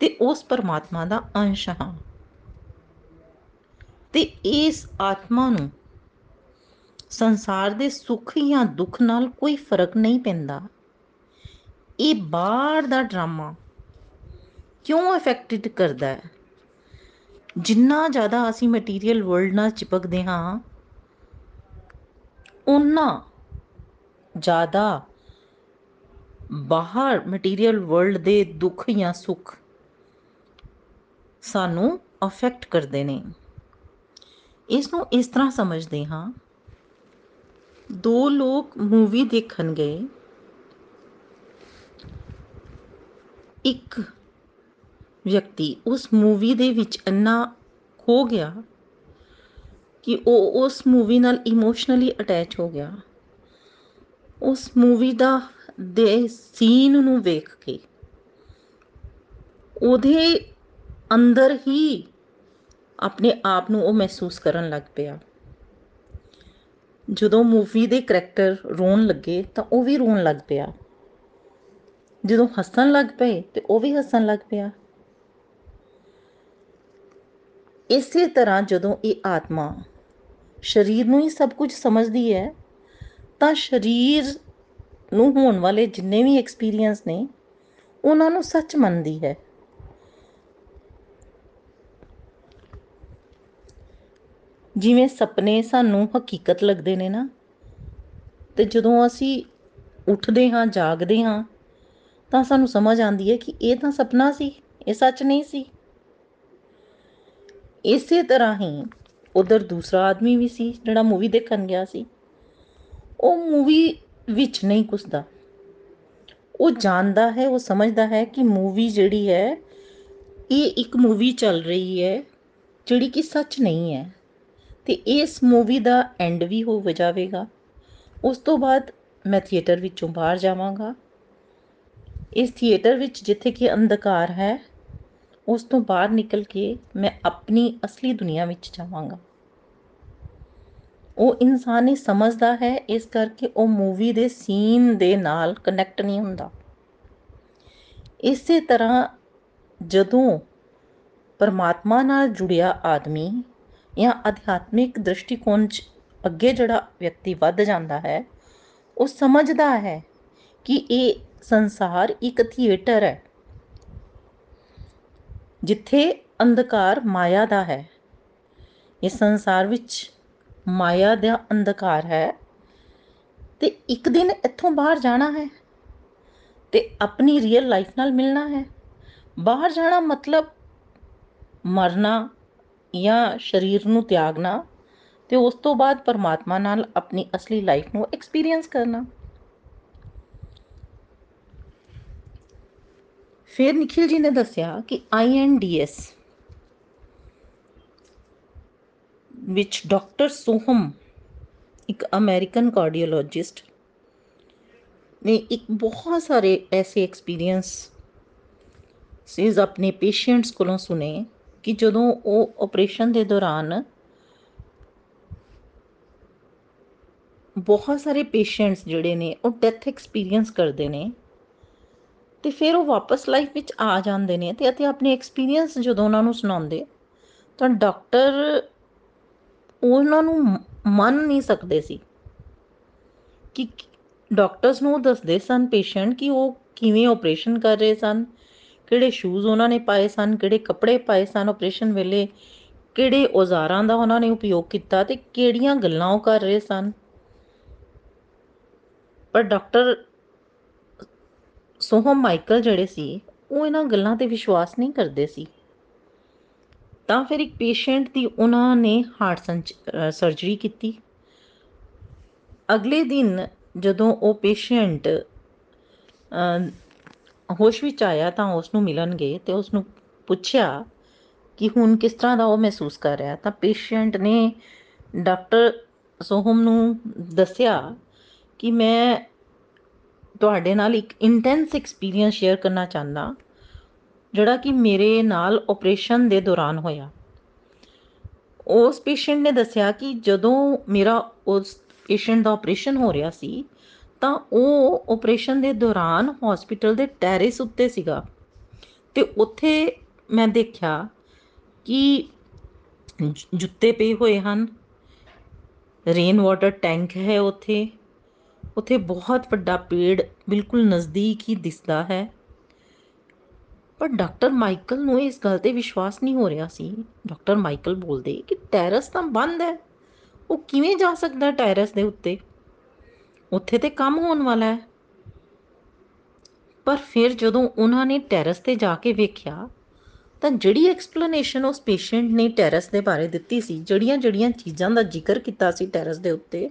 ਤੇ ਉਸ ਪਰਮਾਤਮਾ ਦਾ ਅੰਸ਼ ਹਾਂ। ਤੇ ਇਸ ਆਤਮਾ ਨੂੰ ਸੰਸਾਰ ਦੇ ਸੁੱਖ ਜਾਂ ਦੁੱਖ ਨਾਲ ਕੋਈ ਫ਼ਰਕ ਨਹੀਂ ਪੈਂਦਾ। ਇਹ ਬਾਹਰ ਦਾ ਡਰਾਮਾ ਕਿਉਂ ਅਫੈਕਟਡ ਕਰਦਾ ਹੈ? ਜਿੰਨਾ ਜ਼ਿਆਦਾ ਅਸੀਂ ਮਟੀਰੀਅਲ ਵਰਲਡ ਨਾਲ ਚਿਪਕਦੇ ਹਾਂ ਉਨਾ ਜ਼ਿਆਦਾ ਬਾਹਰ ਮਟੀਰੀਅਲ ਵਰਲਡ ਦੇ ਦੁੱਖ ਜਾਂ ਸੁੱਖ ਸਾਨੂੰ ਅਫੈਕਟ ਕਰਦੇ ਨੇ। ਇਸ ਨੂੰ ਇਸ ਤਰ੍ਹਾਂ ਸਮਝਦੇ ਹਾਂ। ਦੋ ਲੋਕ ਮੂਵੀ ਦੇਖਣ ਗਏ ਇੱਕ ਵਿਅਕਤੀ ਉਸ ਮੂਵੀ ਦੇ ਵਿੱਚ ਇੰਨਾ ਖੋ ਗਿਆ ਕਿ ਉਹ ਉਸ ਮੂਵੀ ਨਾਲ ਇਮੋਸ਼ਨਲੀ ਅਟੈਚ ਹੋ ਗਿਆ। ਉਸ ਮੂਵੀ ਦਾ, ਦੇ ਸੀਨ ਨੂੰ ਵੇਖ ਕੇ ਉਹਦੇ ਅੰਦਰ ਹੀ ਆਪਣੇ ਆਪ ਨੂੰ ਉਹ ਮਹਿਸੂਸ ਕਰਨ ਲੱਗ ਪਿਆ। ਜਦੋਂ ਮੂਵੀ ਦੇ ਕੈਰੈਕਟਰ ਰੋਣ ਲੱਗੇ ਤਾਂ ਉਹ ਵੀ ਰੋਣ ਲੱਗ ਪਿਆ। ਜਦੋਂ ਹੱਸਣ ਲੱਗ ਪਏ ਤੇ ਉਹ ਵੀ ਹੱਸਣ ਲੱਗ ਪਿਆ। ਇਸੇ ਤਰ੍ਹਾਂ ਜਦੋਂ ਇਹ ਆਤਮਾ ਸਰੀਰ ਨੂੰ ਹੀ ਸਭ ਕੁਝ ਸਮਝਦੀ ਹੈ, ਤਾਂ ਸਰੀਰ ਨੂੰ ਹੋਣ ਵਾਲੇ ਜਿੰਨੇ ਵੀ ਐਕਸਪੀਰੀਅੰਸ ਨੇ, ਉਹਨਾਂ ਨੂੰ ਸੱਚ ਮੰਨਦੀ ਹੈ। ਜਿਵੇਂ ਸੁਪਨੇ ਸਾਨੂੰ ਹਕੀਕਤ ਲੱਗਦੇ ਨੇ ਨਾ, ਤੇ ਜਦੋਂ ਅਸੀਂ ਉੱਠਦੇ ਹਾਂ, ਜਾਗਦੇ ਹਾਂ, ਤਾਂ ਸਾਨੂੰ ਸਮਝ ਆਉਂਦੀ ਹੈ ਕਿ ਇਹ ਤਾਂ ਸੁਪਨਾ ਸੀ, ਇਹ ਸੱਚ ਨਹੀਂ ਸੀ। ਇਸੇ ਤਰ੍ਹਾਂ ਹੀ ਉਧਰ ਦੂਸਰਾ ਆਦਮੀ ਵੀ ਸੀ, ਜਿਹੜਾ ਮੂਵੀ ਦੇਖਣ ਗਿਆ ਸੀ। ਉਹ ਮੂਵੀ ਵਿੱਚ ਨਹੀਂ ਕੁਸਦਾ ਉਹ ਜਾਣਦਾ ਹੈ, ਉਹ ਸਮਝਦਾ ਹੈ ਕਿ ਮੂਵੀ ਜਿਹੜੀ ਹੈ, ਇਹ ਇੱਕ ਮੂਵੀ ਚੱਲ ਰਹੀ ਹੈ, ਜਿਹੜੀ ਕਿ ਸੱਚ ਨਹੀਂ ਹੈ। ਤੇ ਇਸ ਮੂਵੀ ਦਾ ਐਂਡ ਵੀ ਹੋ ਜਾਵੇਗਾ। ਉਸ ਤੋਂ ਬਾਅਦ ਮੈਂ ਥੀਏਟਰ ਵਿੱਚੋਂ ਬਾਹਰ ਜਾਵਾਂਗਾ। ਇਸ ਥੀਏਟਰ ਵਿੱਚ ਜਿੱਥੇ ਕਿ ਅੰਧਕਾਰ ਹੈ, ਉਸ ਤੋਂ ਬਾਹਰ ਨਿਕਲ ਕੇ ਮੈਂ ਆਪਣੀ ਅਸਲੀ ਦੁਨੀਆ ਵਿੱਚ ਜਾਵਾਂਗਾ। ਉਹ ਇਨਸਾਨ ਹੀ ਸਮਝਦਾ ਹੈ, ਇਸ ਕਰਕੇ ਉਹ ਮੂਵੀ ਦੇ ਸੀਨ ਦੇ ਨਾਲ ਕਨੈਕਟ ਨਹੀਂ ਹੁੰਦਾ। ਇਸੇ ਤਰ੍ਹਾਂ ਜਦੋਂ ਪਰਮਾਤਮਾ ਨਾਲ ਜੁੜਿਆ ਆਦਮੀ ਜਾਂ ਅਧਿਆਤਮਿਕ ਦ੍ਰਿਸ਼ਟੀਕੋਣ 'ਚ ਅੱਗੇ ਜਿਹੜਾ ਵਿਅਕਤੀ ਵੱਧ ਜਾਂਦਾ ਹੈ, ਉਹ ਸਮਝਦਾ ਹੈ ਕਿ ਇਹ ਸੰਸਾਰ ਇੱਕ ਥੀਏਟਰ ਹੈ, ਜਿੱਥੇ ਅੰਧਕਾਰ ਮਾਇਆ ਦਾ ਹੈ। ਇਸ ਸੰਸਾਰ ਵਿੱਚ ਮਾਇਆ ਦਾ ਅੰਧਕਾਰ ਹੈ ਤੇ ਇੱਕ ਦਿਨ ਇੱਥੋਂ ਬਾਹਰ ਜਾਣਾ ਹੈ ਤੇ ਆਪਣੀ ਰੀਅਲ ਲਾਈਫ ਨਾਲ ਮਿਲਣਾ ਹੈ। ਬਾਹਰ ਜਾਣਾ ਮਤਲਬ ਮਰਨਾ ਜਾਂ ਸਰੀਰ ਨੂੰ ਤਿਆਗਣਾ ਤੇ ਉਸ ਤੋਂ ਬਾਅਦ ਪਰਮਾਤਮਾ ਨਾਲ ਆਪਣੀ ਅਸਲੀ ਲਾਈਫ ਨੂੰ ਐਕਸਪੀਰੀਅੰਸ ਕਰਨਾ। ਫਿਰ ਨikhil ji ਨੇ ਦੱਸਿਆ ਕਿ INDS ਵਿੱਚ ਡਾਕਟਰ ਸੋਹਮ, ਇੱਕ ਅਮਰੀਕਨ ਕਾਰਡੀਓਲੋਜਿਸਟ ਨੇ ਇੱਕ ਬਹੁਤ ਸਾਰੇ ਐਸੇ ਐਕਸਪੀਰੀਅੰਸ ਸੀਜ਼ ਆਪਣੇ ਪੇਸ਼ੈਂਟਸ ਕੋਲੋਂ ਸੁਨੇ ਕਿ ਜਦੋਂ ਉਹ ਆਪਰੇਸ਼ਨ ਦੇ ਦੌਰਾਨ ਬਹੁਤ ਸਾਰੇ ਪੇਸ਼ੈਂਟਸ ਜਿਹੜੇ ਨੇ, ਉਹ ਡੈਥ ਐਕਸਪੀਰੀਅੰਸ ਕਰਦੇ ਨੇ ਤੇ ਫਿਰ ਉਹ ਵਾਪਸ ਲਾਈਫ ਵਿੱਚ ਆ ਜਾਂਦੇ ਨੇ ਤੇ ਅਤੇ ਆਪਣੇ ਐਕਸਪੀਰੀਅੰਸ ਜਦੋਂ ਉਹਨਾਂ ਨੂੰ ਸੁਣਾਉਂਦੇ, ਤਾਂ ਡਾਕਟਰ ਉਹਨਾਂ ਨੂੰ ਮੰਨ ਨਹੀਂ ਸਕਦੇ ਸੀ ਕਿ ਡਾਕਟਰਸ ਨੂੰ ਦੱਸਦੇ ਸਨ ਪੇਸ਼ੈਂਟ ਕਿ ਉਹ ਕਿਵੇਂ ਆਪਰੇਸ਼ਨ ਕਰ ਰਹੇ ਸਨ ਕਿਹੜੇ ਸ਼ੂਜ਼ ਉਹਨਾਂ ਨੇ ਪਾਏ ਸਨ, ਕਿਹੜੇ ਕੱਪੜੇ ਪਾਏ ਸਨ ਆਪਰੇਸ਼ਨ ਵੇਲੇ, ਕਿਹੜੇ ਔਜ਼ਾਰਾਂ ਦਾ ਉਹਨਾਂ ਨੇ ਉਪਯੋਗ ਕੀਤਾ ਤੇ ਕਿਹੜੀਆਂ ਗੱਲਾਂ ਉਹ ਕਰ ਰਹੇ ਸਨ। ਪਰ ਡਾਕਟਰ ਸੋਹਮ ਮਾਈਕਲ ਜਿਹੜੇ ਸੀ, ਉਹ ਇਹਨਾਂ ਗੱਲਾਂ ਤੇ ਵਿਸ਼ਵਾਸ ਨਹੀਂ ਕਰਦੇ ਸੀ। ਤਾਂ ਫਿਰ ਇੱਕ ਪੇਸ਼ੈਂਟ ਦੀ ਉਹਨਾਂ ਨੇ ਹਾਰਟ ਸਰਜਰੀ ਕੀਤੀ। ਅਗਲੇ ਦਿਨ ਜਦੋਂ ਉਹ ਪੇਸ਼ੈਂਟ ਹੋਸ਼ ਵਿੱਚ ਆਇਆ ਤਾਂ ਉਸ ਨੂੰ ਮਿਲਣ ਗਏ ਤੇ ਉਸ ਨੂੰ ਪੁੱਛਿਆ ਕਿ ਹੁਣ ਕਿਸ ਤਰ੍ਹਾਂ ਦਾ ਉਹ ਮਹਿਸੂਸ ਕਰ ਰਿਹਾ। ਤਾਂ ਪੇਸ਼ੈਂਟ ਨੇ ਡਾਕਟਰ ਸੋਹਮ ਨੂੰ ਦੱਸਿਆ ਕਿ ਮੈਂ ਤੁਹਾਡੇ ਨਾਲ ਇੱਕ ਇੰਟੈਂਸ ਐਕਸਪੀਰੀਅੰਸ ਸ਼ੇਅਰ ਕਰਨਾ ਚਾਹੁੰਦਾ, ਜਿਹੜਾ ਕਿ ਮੇਰੇ ਨਾਲ ਆਪਰੇਸ਼ਨ ਦੇ ਦੌਰਾਨ ਹੋਇਆ। ਉਸ ਪੇਸ਼ੈਂਟ ਨੇ ਦੱਸਿਆ ਕਿ ਜਦੋਂ ਮੇਰਾ ਉਸ ਪੇਸ਼ੈਂਟ ਦਾ ਆਪਰੇਸ਼ਨ ਹੋ ਰਿਹਾ ਸੀ ਤਾਂ ਉਹ ਆਪਰੇਸ਼ਨ ਦੇ ਦੌਰਾਨ ਹਸਪੀਟਲ ਦੇ ਟੈਰਿਸ ਉੱਤੇ ਸੀਗਾ। ਤੇ ਉੱਥੇ ਮੈਂ ਦੇਖਿਆ ਕਿ ਜੁੱਤੇ ਪਏ ਹੋਏ ਹਨ। ਰੇਨ ਵਾਟਰ ਟੈਂਕ ਹੈ ਉੱਥੇ। ਉੱਥੇ ਬਹੁਤ ਵੱਡਾ ਪੇੜ ਬਿਲਕੁਲ ਨਜ਼ਦੀਕ ਹੀ ਦਿਸਦਾ ਹੈ। ਪਰ ਡਾਕਟਰ ਮਾਈਕਲ ਨੂੰ ਇਸ ਗੱਲ ਤੇ ਵਿਸ਼ਵਾਸ ਨਹੀਂ ਹੋ ਰਿਹਾ ਸੀ। ਡਾਕਟਰ ਮਾਈਕਲ ਬੋਲਦੇ ਕਿ ਟੈਰਸ ਤਾਂ ਬੰਦ ਹੈ। ਉਹ ਕਿਵੇਂ ਜਾ ਸਕਦਾ ਟੈਰਸ ਦੇ ਉੱਤੇ? ਉੱਥੇ ਤੇ ਕੰਮ ਹੋਣ ਵਾਲਾ ਹੈ। ਪਰ ਫਿਰ ਜਦੋਂ ਉਹਨਾਂ ਨੇ ਟੈਰਸ ਤੇ ਜਾ ਕੇ ਵੇਖਿਆ, ਤਾਂ ਜਿਹੜੀ ਐਕਸਪਲੇਨੇਸ਼ਨ ਉਸ ਪੇਸ਼ੈਂਟ ਨੇ ਟੈਰਸ ਦੇ ਬਾਰੇ ਦਿੱਤੀ ਸੀ, ਜਿਹੜੀਆਂ ਜਿਹੜੀਆਂ ਚੀਜ਼ਾਂ ਦਾ ਜ਼ਿਕਰ ਕੀਤਾ ਸੀ ਟੈਰਸ ਦੇ ਉੱਤੇ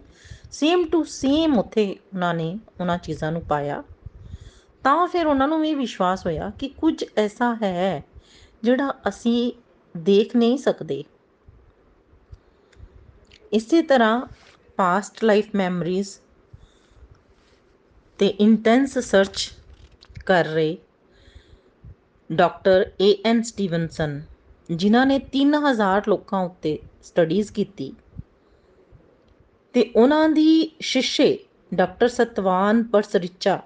ਸੇਮ ਟੂ ਸੇਮ ਉੱਥੇ ਉਹਨਾਂ ਨੇ ਉਹਨਾਂ ਚੀਜ਼ਾਂ ਨੂੰ ਪਾਇਆ। ਤਾਂ ਫਿਰ ਉਹਨਾਂ ਨੂੰ ਵੀ ਵਿਸ਼ਵਾਸ ਹੋਇਆ ਕਿ ਕੁਝ ਐਸਾ ਹੈ ਜਿਹੜਾ ਅਸੀਂ ਦੇਖ ਨਹੀਂ ਸਕਦੇ। ਇਸੇ ਤਰ੍ਹਾਂ ਪਾਸਟ ਲਾਈਫ ਮੈਮਰੀਜ਼ ਤੇ ਇੰਟੈਂਸ ਸਰਚ ਕਰ ਰਹੇ ਡਾਕਟਰ ਏ ਐਨ ਸਟੀਵਨਸਨ ਜਿਨ੍ਹਾਂ ਨੇ 3000 ਲੋਕਾਂ ਉੱਤੇ ਸਟੱਡੀਜ਼ ਕੀਤੀ ਤੇ ਉਹਨਾਂ ਦੀ ਸ਼ਿਸ਼ੇ ਡਾਕਟਰ ਸਤਵਾਨ ਪਰਸਰਿਚਾ,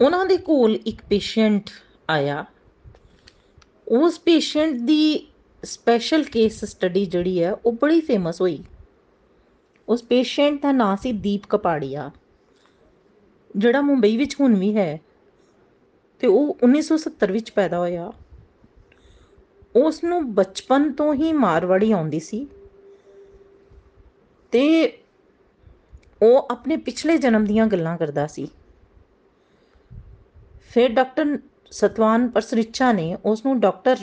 ਉਹਨਾਂ ਦੇ ਕੋਲ ਇੱਕ ਪੇਸ਼ੈਂਟ ਆਇਆ। ਉਸ ਪੇਸ਼ੈਂਟ ਦੀ ਸਪੈਸ਼ਲ ਕੇਸ ਸਟੱਡੀ ਜਿਹੜੀ ਹੈ ਉਹ ਬੜੀ ਫੇਮਸ ਹੋਈ। ਉਸ ਪੇਸ਼ੈਂਟ ਦਾ ਨਾਂ ਸੀ ਦੀਪ ਕਪਾੜੀਆ, ਜਿਹੜਾ ਮੁੰਬਈ ਵਿੱਚ ਹੁਣ ਵੀ ਹੈ ਤੇ ਉਹ 1970 ਵਿੱਚ ਪੈਦਾ ਹੋਇਆ। ਉਸ ਨੂੰ ਬਚਪਨ ਤੋਂ ਹੀ ਮਾਰਵਾੜੀ ਆਉਂਦੀ ਸੀ ਤੇ ਉਹ ਆਪਣੇ ਪਿਛਲੇ ਜਨਮ ਦੀਆਂ ਗੱਲਾਂ ਕਰਦਾ ਸੀ। ਫਿਰ ਡਾਕਟਰ ਸਤਵਾਨ ਪਰਸਰਿਚਾ ਨੇ ਉਸ ਨੂੰ ਡਾਕਟਰ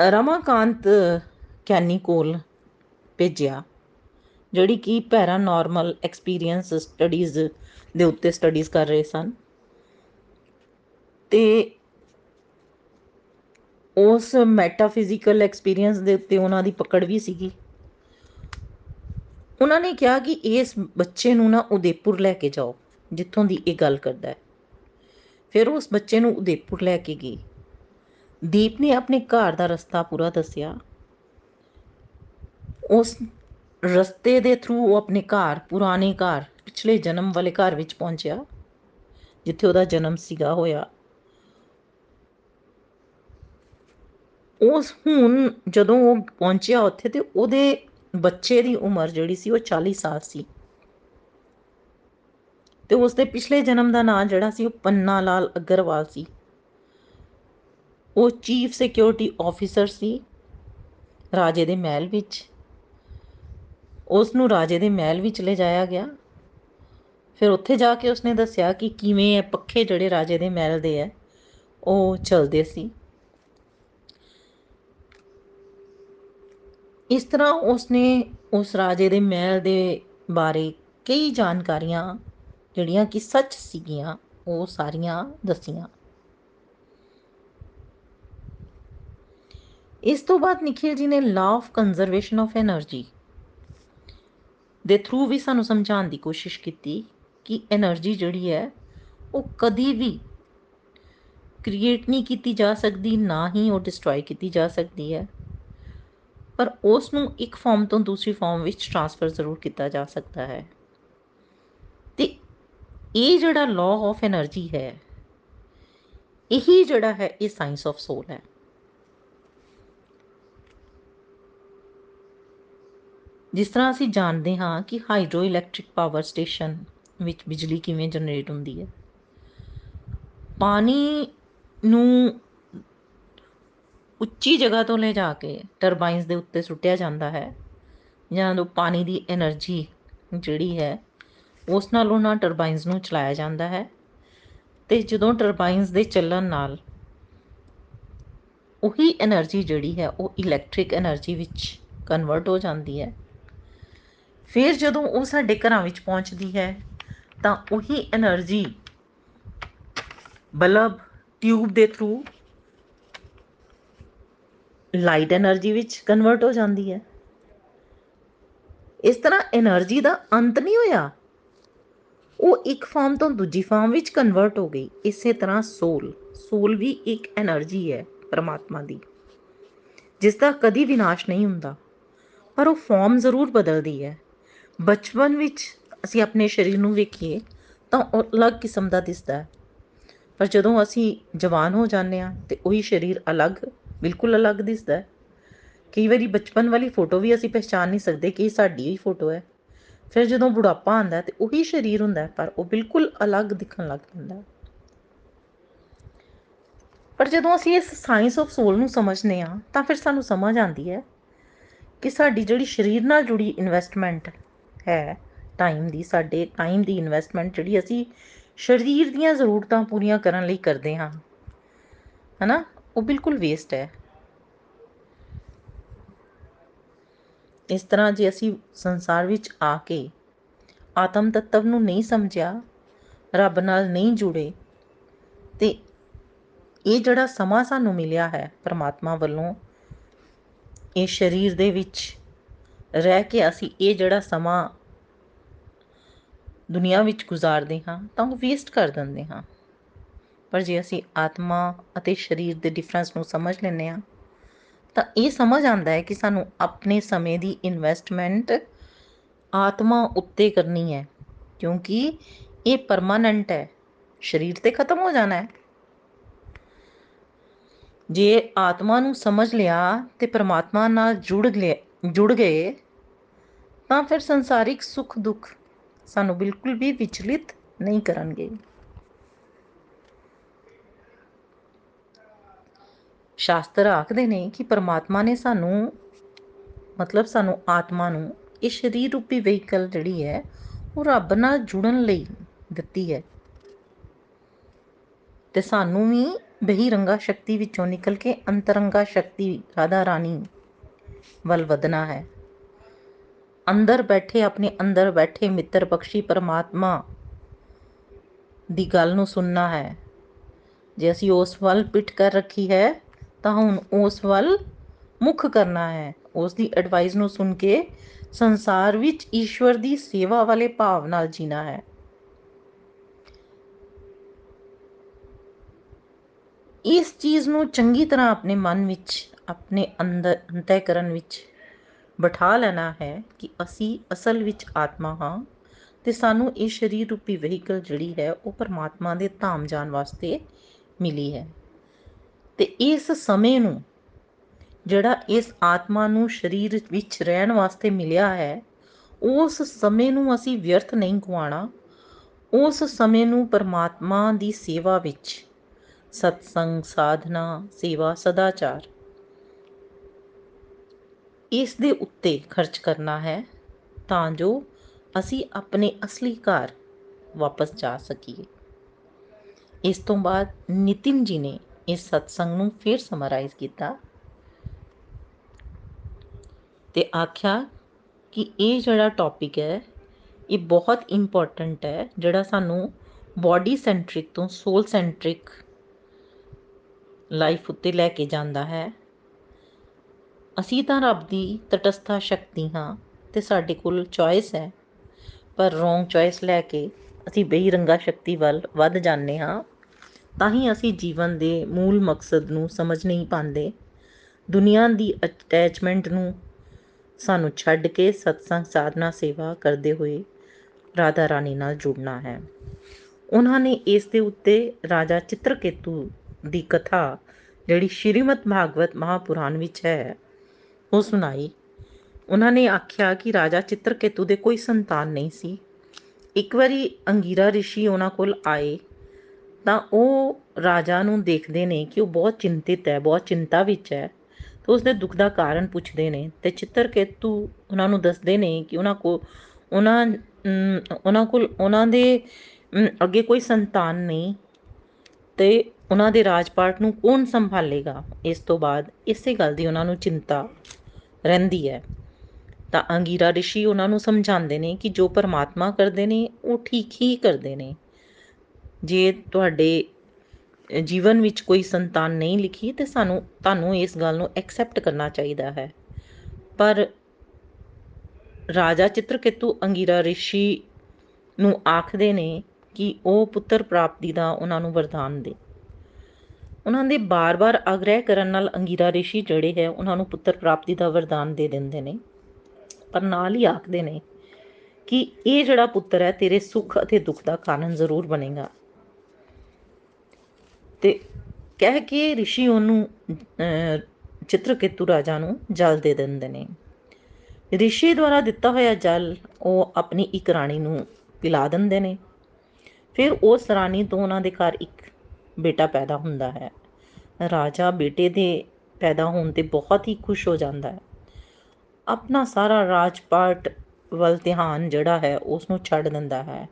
ਰਮਾਕਾਂਤ ਕੈਨੀ ਕੋਲ ਭੇਜਿਆ, ਜਿਹੜੀ ਕਿ ਪੈਰਾਨੋਰਮਲ ਐਕਸਪੀਰੀਅੰਸ ਸਟੱਡੀਜ਼ ਦੇ ਉੱਤੇ ਸਟੱਡੀਜ਼ ਕਰ ਰਹੇ ਸਨ। ਤੇ ਉਸ ਮੈਟਾਫਿਜ਼ੀਕਲ ਐਕਸਪੀਰੀਅੰਸ ਦੇ ਉੱਤੇ ਉਹਨਾਂ ਦੀ ਪਕੜ ਵੀ ਸੀਗੀ। ਉਹਨਾਂ ਨੇ ਕਿਹਾ ਕਿ ਇਸ ਬੱਚੇ ਨੂੰ ਨਾ ਉਦੇਪੁਰ ਲੈ ਕੇ ਜਾਓ, ਜਿੱਥੋਂ ਦੀ ਇਹ ਗੱਲ ਕਰਦਾ ਹੈ। ਫਿਰ ਉਸ ਬੱਚੇ ਨੂੰ ਉਦੇਪੁਰ ਲੈ ਕੇ ਗਈ। ਦੀਪ ਨੇ ਆਪਣੇ ਘਰ ਦਾ ਰਸਤਾ ਪੂਰਾ ਦੱਸਿਆ। ਉਸ ਰਸਤੇ ਦੇ ਥਰੂ ਉਹ ਆਪਣੇ ਘਰ, ਪੁਰਾਣੇ ਘਰ, ਪਿਛਲੇ ਜਨਮ ਵਾਲੇ ਘਰ ਵਿੱਚ ਪਹੁੰਚਿਆ, ਜਿੱਥੇ ਉਹਦਾ ਜਨਮ ਸੀਗਾ, ਹੋਇਆ। ਉਸ ਹੁਣ ਜਦੋਂ ਉਹ ਪਹੁੰਚਿਆ ਉੱਥੇ ਤੇ ਉਹਦੇ ਬੱਚੇ ਦੀ ਉਮਰ ਜਿਹੜੀ ਸੀ ਉਹ 40 ਸਾਲ ਸੀ। ਤੇ ਉਸ ਦੇ ਪਿਛਲੇ ਜਨਮ ਦਾ ਨਾਮ ਜਿਹੜਾ ਸੀ ਉਹ ਪੰਨਾ ਲਾਲ ਅਗਰਵਾਲ ਸੀ। ਉਹ ਚੀਫ ਸਿਕਿਉਰਿਟੀ ਆਫੀਸਰ ਸੀ, ਰਾਜੇ ਦੇ ਮਹਿਲ ਵਿੱਚ। ਉਸ ਨੂੰ ਰਾਜੇ ਦੇ ਮਹਿਲ ਵਿੱਚ ਲਿਜਾਇਆ ਗਿਆ। ਫਿਰ ਉੱਥੇ ਜਾ ਕੇ ਉਸਨੇ ਦੱਸਿਆ ਕਿ ਕਿਵੇਂ ਇਹ ਪੱਖੇ ਜਿਹੜੇ ਰਾਜੇ ਦੇ ਮਹਿਲ ਦੇ ਹੈ ਉਹ ਚਲਦੇ ਸੀ। ਇਸ ਤਰ੍ਹਾਂ ਉਸਨੇ ਉਸ ਰਾਜੇ ਦੇ ਮਹਿਲ ਦੇ ਬਾਰੇ ਕਈ ਜਾਣਕਾਰੀਆਂ ਜਿਹੜੀਆਂ ਕਿ ਸੱਚ ਸੀਗੀਆਂ, ਉਹ ਸਾਰੀਆਂ ਦੱਸੀਆਂ। ਇਸ ਤੋਂ ਬਾਅਦ ਨikhil ji ਨੇ law of conservation of energy ਦੇ ਥਰੂ ਵੀ ਸਾਨੂੰ ਸਮਝਾਉਣ ਦੀ ਕੋਸ਼ਿਸ਼ ਕੀਤੀ ਕਿ એનર્ਜੀ ਜਿਹੜੀ ਹੈ, ਉਹ ਕਦੀ ਵੀ ਕ੍ਰੀਏਟ ਨਹੀਂ ਕੀਤੀ ਜਾ ਸਕਦੀ, ਨਾ ਹੀ ਉਹ ਡਿਸਟਰੋਏ ਕੀਤੀ ਜਾ ਸਕਦੀ ਹੈ। ਪਰ ਉਸ ਨੂੰ ਇੱਕ ਫਾਰਮ ਤੋਂ ਦੂਸਰੀ ਫਾਰਮ ਵਿੱਚ ਟ੍ਰਾਂਸਫਰ ਜ਼ਰੂਰ ਕੀਤਾ ਜਾ ਸਕਦਾ ਹੈ। ਤੇ ਇਹ ਜਿਹੜਾ ਲਾਅ ਆਫ એનર્ਜੀ ਹੈ, ਇਹੀ ਜਿਹੜਾ ਹੈ, ਇਹ ਸਾਇੰਸ ਆਫ ਸੋਲ ਹੈ। ਜਿਸ ਤਰ੍ਹਾਂ ਅਸੀਂ ਜਾਣਦੇ ਹਾਂ ਕਿ ਹਾਈਡਰੋ ਇਲੈਕਟ੍ਰਿਕ ਪਾਵਰ ਸਟੇਸ਼ਨ ਵਿੱਚ ਬਿਜਲੀ ਕਿਵੇਂ ਜਨਰੇਟ ਹੁੰਦੀ ਹੈ। ਪਾਣੀ ਨੂੰ ਉੱਚੀ ਜਗ੍ਹਾ ਤੋਂ ਲੈ ਜਾ ਕੇ ਟਰਬਾਈਨਸ ਦੇ ਉੱਤੇ ਸੁੱਟਿਆ ਜਾਂਦਾ ਹੈ ਜਾਂ ਉਹ ਪਾਣੀ ਦੀ એનર્ਜੀ ਜਿਹੜੀ ਹੈ, ਉਸ ਨਾਲ ਉਹਨਾਂ ਟਰਬਾਈਨਸ ਨੂੰ ਚਲਾਇਆ ਜਾਂਦਾ ਹੈ ਤੇ ਜਦੋਂ ਟਰਬਾਈਨਸ ਦੇ ਚੱਲਣ ਨਾਲ ਉਹੀ એનર્ਜੀ ਜਿਹੜੀ ਹੈ, ਉਹ ਇਲੈਕਟ੍ਰਿਕ એનર્ਜੀ ਵਿੱਚ ਕਨਵਰਟ ਹੋ ਜਾਂਦੀ ਹੈ। ਫਿਰ ਜਦੋਂ ਉਹ ਸਾਡੇ ਘਰਾਂ ਵਿੱਚ ਪਹੁੰਚਦੀ ਹੈ, ਤਾਂ ਉਹੀ એનર્ਜੀ ਬਲਬ ਟਿਊਬ ਦੇ ਥਰੂ ਲਾਈਟ એનર્ਜੀ ਵਿੱਚ ਕਨਵਰਟ ਹੋ ਜਾਂਦੀ ਹੈ। ਇਸ ਤਰ੍ਹਾਂ એનર્ਜੀ ਦਾ ਅੰਤ ਨਹੀਂ ਹੋਇਆ। ਉਹ ਇੱਕ ਫਾਰਮ ਤੋਂ ਦੂਜੀ ਫਾਰਮ ਵਿੱਚ ਕਨਵਰਟ ਹੋ ਗਈ। ਇਸੇ ਤਰ੍ਹਾਂ ਸੋਲ ਸੋਲ ਵੀ ਇੱਕ એનર્ਜੀ ਹੈ ਪਰਮਾਤਮਾ ਦੀ ਜਿਸ ਦਾ ਕਦੀ ਵਿਨਾਸ਼ ਨਹੀਂ ਹੁੰਦਾ, ਪਰ ਉਹ ਫਾਰਮ ਜ਼ਰੂਰ ਬਦਲਦੀ ਹੈ। ਬਚਪਨ ਵਿੱਚ ਅਸੀਂ ਆਪਣੇ ਸਰੀਰ ਨੂੰ ਵੇਖੀਏ ਤਾਂ ਉਹ ਅਲੱਗ ਕਿਸਮ ਦਾ ਦਿਸਦਾ ਹੈ। ਪਰ ਜਦੋਂ ਅਸੀਂ ਜਵਾਨ ਹੋ ਜਾਂਦੇ ਹਾਂ ਤੇ ਉਹੀ ਸਰੀਰ ਅਲੱਗ, ਬਿਲਕੁਲ ਅਲੱਗ ਦਿਸਦਾ ਹੈ। ਕਈ ਵਾਰੀ ਬਚਪਨ ਵਾਲੀ ਫੋਟੋ ਵੀ ਅਸੀਂ ਪਹਿਚਾਨ ਨਹੀਂ ਸਕਦੇ ਕਿ ਇਹ ਸਾਡੀ ਹੀ ਫੋਟੋ ਹੈ। ਫਿਰ ਜਦੋਂ ਬੁਢਾਪਾ ਆਉਂਦਾ ਤੇ ਉਹੀ ਸਰੀਰ ਹੁੰਦਾ ਪਰ ਉਹ ਬਿਲਕੁਲ ਅਲੱਗ ਦਿਖਣ ਲੱਗ ਪੈਂਦਾ ਪਰ ਜਦੋਂ ਅਸੀਂ ਇਸ ਸਾਇੰਸ ਆਫ ਸੋਲ ਨੂੰ ਸਮਝਨੇ ਆ ਤਾਂ ਫਿਰ ਸਾਨੂੰ ਸਮਝ ਆਉਂਦੀ ਹੈ ਕਿ ਸਾਡੀ ਜਿਹੜੀ ਸਰੀਰ ਨਾਲ ਜੁੜੀ ਇਨਵੈਸਟਮੈਂਟ ਹੈ ਟਾਈਮ ਦੀ, ਸਾਡੇ ਟਾਈਮ ਦੀ ਇਨਵੈਸਟਮੈਂਟ ਜਿਹੜੀ ਅਸੀਂ ਸਰੀਰ ਦੀਆਂ ਜ਼ਰੂਰਤਾਂ ਪੂਰੀਆਂ ਕਰਨ ਲਈ ਕਰਦੇ ਹਾਂ। ਹਨਾ? ਉਹ ਬਿਲਕੁਲ ਵੇਸਟ ਹੈ। ਇਸ ਤਰ੍ਹਾਂ ਜੇ ਅਸੀਂ ਸੰਸਾਰ ਵਿੱਚ ਆ ਕੇ ਆਤਮ ਤੱਤਵ ਨੂੰ ਨਹੀਂ ਸਮਝਿਆ, ਰੱਬ ਨਾਲ ਨਹੀਂ ਜੁੜੇ, ਤੇ ਇਹ ਜਿਹੜਾ ਸਮਾਂ ਸਾਨੂੰ ਮਿਲਿਆ ਹੈ ਪਰਮਾਤਮਾ ਵੱਲੋਂ, ਇਹ ਸਰੀਰ ਦੇ ਵਿੱਚ ਰਹਿ ਕੇ ਅਸੀਂ ਇਹ ਜਿਹੜਾ ਸਮਾਂ ਦੁਨੀਆ ਵਿੱਚ ਗੁਜ਼ਾਰਦੇ ਹਾਂ ਤਾਂ ਉਹ ਵੇਸਟ ਕਰ ਦਿੰਦੇ ਹਾਂ। ਪਰ ਜੇ ਅਸੀਂ ਆਤਮਾ ਅਤੇ ਸਰੀਰ ਦੇ ਡਿਫਰੈਂਸ ਨੂੰ ਸਮਝ ਲੈਂਦੇ ਹਾਂ, ਤਾਂ ਇਹ ਸਮਝ ਆਉਂਦਾ ਹੈ ਕਿ ਸਾਨੂੰ ਆਪਣੇ ਸਮੇਂ ਦੀ ਇਨਵੈਸਟਮੈਂਟ ਆਤਮਾ ਉੱਤੇ ਕਰਨੀ ਹੈ, ਕਿਉਂਕਿ ਇਹ ਪਰਮਾਨੈਂਟ ਹੈ। ਸਰੀਰ ਤੇ ਖਤਮ ਹੋ ਜਾਣਾ ਹੈ। ਜੇ ਆਤਮਾ ਨੂੰ ਸਮਝ ਲਿਆ ਤੇ ਪਰਮਾਤਮਾ ਨਾਲ ਜੁੜ ਗਏ ਜੁੜ ਗਏ, ਤਾਂ ਫਿਰ ਸੰਸਾਰਿਕ ਸੁੱਖ ਦੁੱਖ ਸਾਨੂੰ ਬਿਲਕੁਲ ਵੀ ਵਿਚਲਿਤ ਨਹੀਂ ਕਰਨਗੇ। ਸ਼ਾਸਤਰ ਆਖਦੇ ਨੇ ਕਿ ਪਰਮਾਤਮਾ ਨੇ ਸਾਨੂੰ, ਮਤਲਬ ਸਾਨੂੰ ਆਤਮਾ ਨੂੰ, ਇਹ ਸਰੀਰ ਰੂਪੀ ਵਹੀਕਲ ਜਿਹੜੀ ਹੈ, ਉਹ ਰੱਬ ਨਾਲ ਜੁੜਨ ਲਈ ਦਿੱਤੀ ਹੈ। ਤੇ ਸਾਨੂੰ ਵੀ ਬਹਿਰੰਗਾ ਸ਼ਕਤੀ ਵਿੱਚੋਂ ਨਿਕਲ ਕੇ ਅੰਤਰੰਗਾ ਸ਼ਕਤੀ ਰਾਧਾ ਰਾਣੀ ਵੱਲ ਵਧਣਾ ਹੈ। ਅੰਦਰ ਬੈਠੇ, ਆਪਣੇ ਅੰਦਰ ਬੈਠੇ ਮਿੱਤਰ ਬਖਸ਼ੀ ਪਰਮਾਤਮਾ ਦੀ ਗੱਲ ਨੂੰ ਸੁਣਨਾ ਹੈ। ਜੇ ਅਸੀਂ ਉਸ ਵੱਲ ਪਿੱਠ ਕਰ ਰੱਖੀ ਹੈ, ਤਾਂ ਹੁਣ ਉਸ ਵੱਲ ਮੁੱਖ ਕਰਨਾ ਹੈ। ਉਸ ਦੀ ਐਡਵਾਈਸ ਨੂੰ ਸੁਣ ਕੇ ਸੰਸਾਰ ਵਿੱਚ ਈਸ਼ਵਰ ਦੀ ਸੇਵਾ ਵਾਲੇ ਭਾਵ ਨਾਲ ਜੀਣਾ ਹੈ। ਇਸ ਚੀਜ਼ ਨੂੰ ਚੰਗੀ ਤਰ੍ਹਾਂ ਆਪਣੇ ਮਨ ਵਿੱਚ, ਆਪਣੇ ਅੰਦਰ ਅੰਤःਕਰਨ ਵਿੱਚ ਬਿਠਾ ਲੈਣਾ ਹੈ ਕਿ ਅਸੀਂ ਅਸਲ ਵਿੱਚ ਆਤਮਾ ਹਾਂ ਤੇ ਸਾਨੂੰ ਇਹ ਸਰੀਰ ਰੂਪੀ ਵਹੀਕਲ ਜਿਹੜੀ ਹੈ ਉਹ ਪਰਮਾਤਮਾ ਦੇ ਧਾਮ ਜਾਣ ਵਾਸਤੇ ਮਿਲੀ ਹੈ। ਤੇ ਇਸ ਸਮੇਂ ਨੂੰ ਜਿਹੜਾ ਇਸ ਆਤਮਾ ਨੂੰ ਸਰੀਰ ਵਿੱਚ ਰਹਿਣ ਵਾਸਤੇ ਮਿਲਿਆ ਹੈ, ਉਸ ਸਮੇਂ ਨੂੰ ਅਸੀਂ ਵਿਅਰਥ ਨਹੀਂ ਗਵਾਉਣਾ ਉਸ ਸਮੇਂ ਨੂੰ ਪਰਮਾਤਮਾ ਦੀ ਸੇਵਾ ਵਿੱਚ ਸਤਸੰਗ, ਸਾਧਨਾ, ਸੇਵਾ, ਸਦਾਚਾਰ ਇਸ ਦੇ ਉੱਤੇ ਖਰਚ ਕਰਨਾ ਹੈ ਤਾਂ ਜੋ ਅਸੀਂ ਆਪਣੇ ਅਸਲੀ ਘਰ ਵਾਪਸ ਜਾ ਸਕੀਏ। ਇਸ ਤੋਂ ਬਾਅਦ ਨਿਤਿਨ ਜੀ ਨੇ ਇਸ ਸਤਸੰਗ ਨੂੰ ਫੇਰ ਸਮਰਾਈਜ਼ ਕੀਤਾ ਤੇ ਆਖਿਆ ਕਿ ਇਹ ਜਿਹੜਾ ਟੌਪਿਕ ਹੈ, ਇਹ ਬਹੁਤ ਇੰਪੋਰਟੈਂਟ ਹੈ, ਜਿਹੜਾ ਸਾਨੂੰ ਬਾਡੀ ਸੈਂਟਰਿਕ ਤੋਂ ਸੋਲ ਸੈਂਟਰਿਕ ਲਾਈਫ ਉੱਤੇ ਲੈ ਕੇ ਜਾਂਦਾ ਹੈ। ਅਸੀਂ ਤਾਂ ਰੱਬ ਦੀ ਤਟਸਥਾ ਸ਼ਕਤੀ ਹਾਂ ਤੇ ਸਾਡੇ ਕੋਲ ਚੋਇਸ ਹੈ। ਪਰ ਰੋਂਗ ਚੋਇਸ ਲੈ ਕੇ ਅਸੀਂ ਬੇਰੰਗਾ ਸ਼ਕਤੀ ਵੱਲ ਵੱਧ ਜਾਂਦੇ ਹਾਂ। ਤਾਂ ਹੀ ਅਸੀਂ ਜੀਵਨ ਦੇ ਮੂਲ ਮਕਸਦ ਨੂੰ ਸਮਝ ਨਹੀਂ ਪਾਉਂਦੇ। ਦੁਨੀਆ ਦੀ ਅਟੈਚਮੈਂਟ ਨੂੰ ਸਾਨੂੰ ਛੱਡ ਕੇ ਸਤਸੰਗ ਸਾਧਨਾ ਸੇਵਾ ਕਰਦੇ ਹੋਏ ਰਾਧਾ ਰਾਣੀ ਨਾਲ ਜੁੜਨਾ ਹੈ। ਉਹਨਾਂ ਨੇ ਇਸ ਦੇ ਉੱਤੇ ਰਾਜਾ ਚਿੱਤਰਕੇਤੂ ਦੀ ਕਥਾ, ਜਿਹੜੀ ਸ਼੍ਰੀਮਦ ਭਾਗਵਤ ਮਹਾਪੁਰਾਣ ਵਿੱਚ ਹੈ ਉਹ ਸੁਣਾਈ। ਉਹਨਾਂ ਨੇ ਆਖਿਆ ਕਿ ਰਾਜਾ ਚਿੱਤਰਕੇਤੂ ਦੇ ਕੋਈ ਸੰਤਾਨ ਨਹੀਂ ਸੀ। ਇੱਕ ਵਾਰੀ ਅੰਗੀਰਾ ਰਿਸ਼ੀ ਉਹਨਾਂ ਕੋਲ ਆਏ ਤਾਂ ਉਹ ਰਾਜਾ ਨੂੰ ਦੇਖਦੇ ਨੇ ਕਿ ਉਹ ਬਹੁਤ ਚਿੰਤਿਤ ਹੈ, ਬਹੁਤ ਚਿੰਤਾ ਵਿੱਚ ਹੈ। ਤਾਂ ਉਸ ਦੇ ਦੁੱਖ ਦਾ ਕਾਰਨ ਪੁੱਛਦੇ ਨੇ ਤੇ ਚਿੱਤਰਕੇਤੂ ਉਹਨਾਂ ਨੂੰ ਦੱਸਦੇ ਨੇ ਕਿ ਉਹਨਾਂ ਕੋ, ਉਹਨਾਂ ਉਹਨਾਂ ਕੋਲ, ਉਹਨਾਂ ਦੇ ਅੱਗੇ ਕੋਈ ਸੰਤਾਨ ਨਹੀਂ ਤੇ ਉਹਨਾਂ ਦੇ ਰਾਜਪਾਟ ਨੂੰ ਕੌਣ ਸੰਭਾਲੇਗਾ? ਇਸ ਤੋਂ ਬਾਅਦ ਇਸੇ ਗੱਲ ਦੀ ਉਹਨਾਂ ਨੂੰ ਚਿੰਤਾ ਰਹਿੰਦੀ ਹੈ। ਤਾਂ ਅੰਗੀਰਾ ਰਿਸ਼ੀ ਉਹਨਾਂ ਨੂੰ ਸਮਝਾਉਂਦੇ ਨੇ ਕਿ ਜੋ ਪਰਮਾਤਮਾ ਕਰਦੇ ਨੇ, ਉਹ ਠੀਕ ਹੀ ਕਰਦੇ ਨੇ। ਜੇ ਤੁਹਾਡੇ ਜੀਵਨ ਵਿੱਚ ਕੋਈ ਸੰਤਾਨ ਨਹੀਂ ਲਿਖੀ, ਤੇ ਸਾਨੂੰ, ਤੁਹਾਨੂੰ ਇਸ ਗੱਲ ਨੂੰ ਐਕਸੈਪਟ ਕਰਨਾ ਚਾਹੀਦਾ ਹੈ। ਪਰ ਰਾਜਾ ਚਿੱਤਰਕੇਤੂ ਅੰਗੀਰਾ ਰਿਸ਼ੀ ਨੂੰ ਆਖਦੇ ਨੇ ਕਿ ਉਹ ਪੁੱਤਰ ਪ੍ਰਾਪਤੀ ਦਾ ਉਹਨਾਂ ਨੂੰ ਵਰਦਾਨ ਦੇ। ਉਹਨਾਂ ਦੇ ਬਾਰ-ਬਾਰ ਆਗ੍ਰਹਿ ਕਰਨ ਨਾਲ ਅੰਗੀਰਾ ਰਿਸ਼ੀ ਜਿਹੜੇ ਹੈ, ਉਹਨਾਂ ਨੂੰ ਪੁੱਤਰ ਪ੍ਰਾਪਤੀ ਦਾ ਵਰਦਾਨ ਦੇ ਦਿੰਦੇ ਨੇ। ਪਰ ਨਾਲ ਹੀ ਆਖਦੇ ਨੇ ਕਿ ਇਹ ਜਿਹੜਾ ਪੁੱਤਰ ਹੈ, ਤੇਰੇ ਸੁੱਖ ਅਤੇ ਦੁੱਖ ਦਾ ਕਾਰਨ ਜ਼ਰੂਰ ਬਣੇਗਾ। ਤੇ ਕਹਿ ਕੇ ਰਿਸ਼ੀ ਉਹਨੂੰ ਚਿੱਤਰਕੇਤੂ ਰਾਜਾ ਨੂੰ ਜਲ ਦੇ ਦਿੰਦੇ ਨੇ। ਰਿਸ਼ੀ ਦੁਆਰਾ ਦਿੱਤਾ ਹੋਇਆ ਜਲ ਉਹ ਆਪਣੀ ਇੱਕ ਰਾਣੀ ਨੂੰ ਪਿਲਾ ਦਿੰਦੇ ਨੇ। ਫਿਰ ਉਸ ਰਾਣੀ ਤੋਂ ਉਹਨਾਂ ਦੇ ਘਰ ਇੱਕ ਬੇਟਾ ਪੈਦਾ ਹੁੰਦਾ ਹੈ। ਰਾਜਾ ਬੇਟੇ ਦੇ ਪੈਦਾ ਹੋਣ ਤੇ ਬਹੁਤ ਹੀ ਖੁਸ਼ ਹੋ ਜਾਂਦਾ ਹੈ। ਆਪਣਾ ਸਾਰਾ ਰਾਜਪਾਟ ਵੱਲ ਧਿਆਨ ਜਿਹੜਾ ਹੈ ਉਸ ਨੂੰ ਛੱਡ ਦਿੰਦਾ ਹੈ।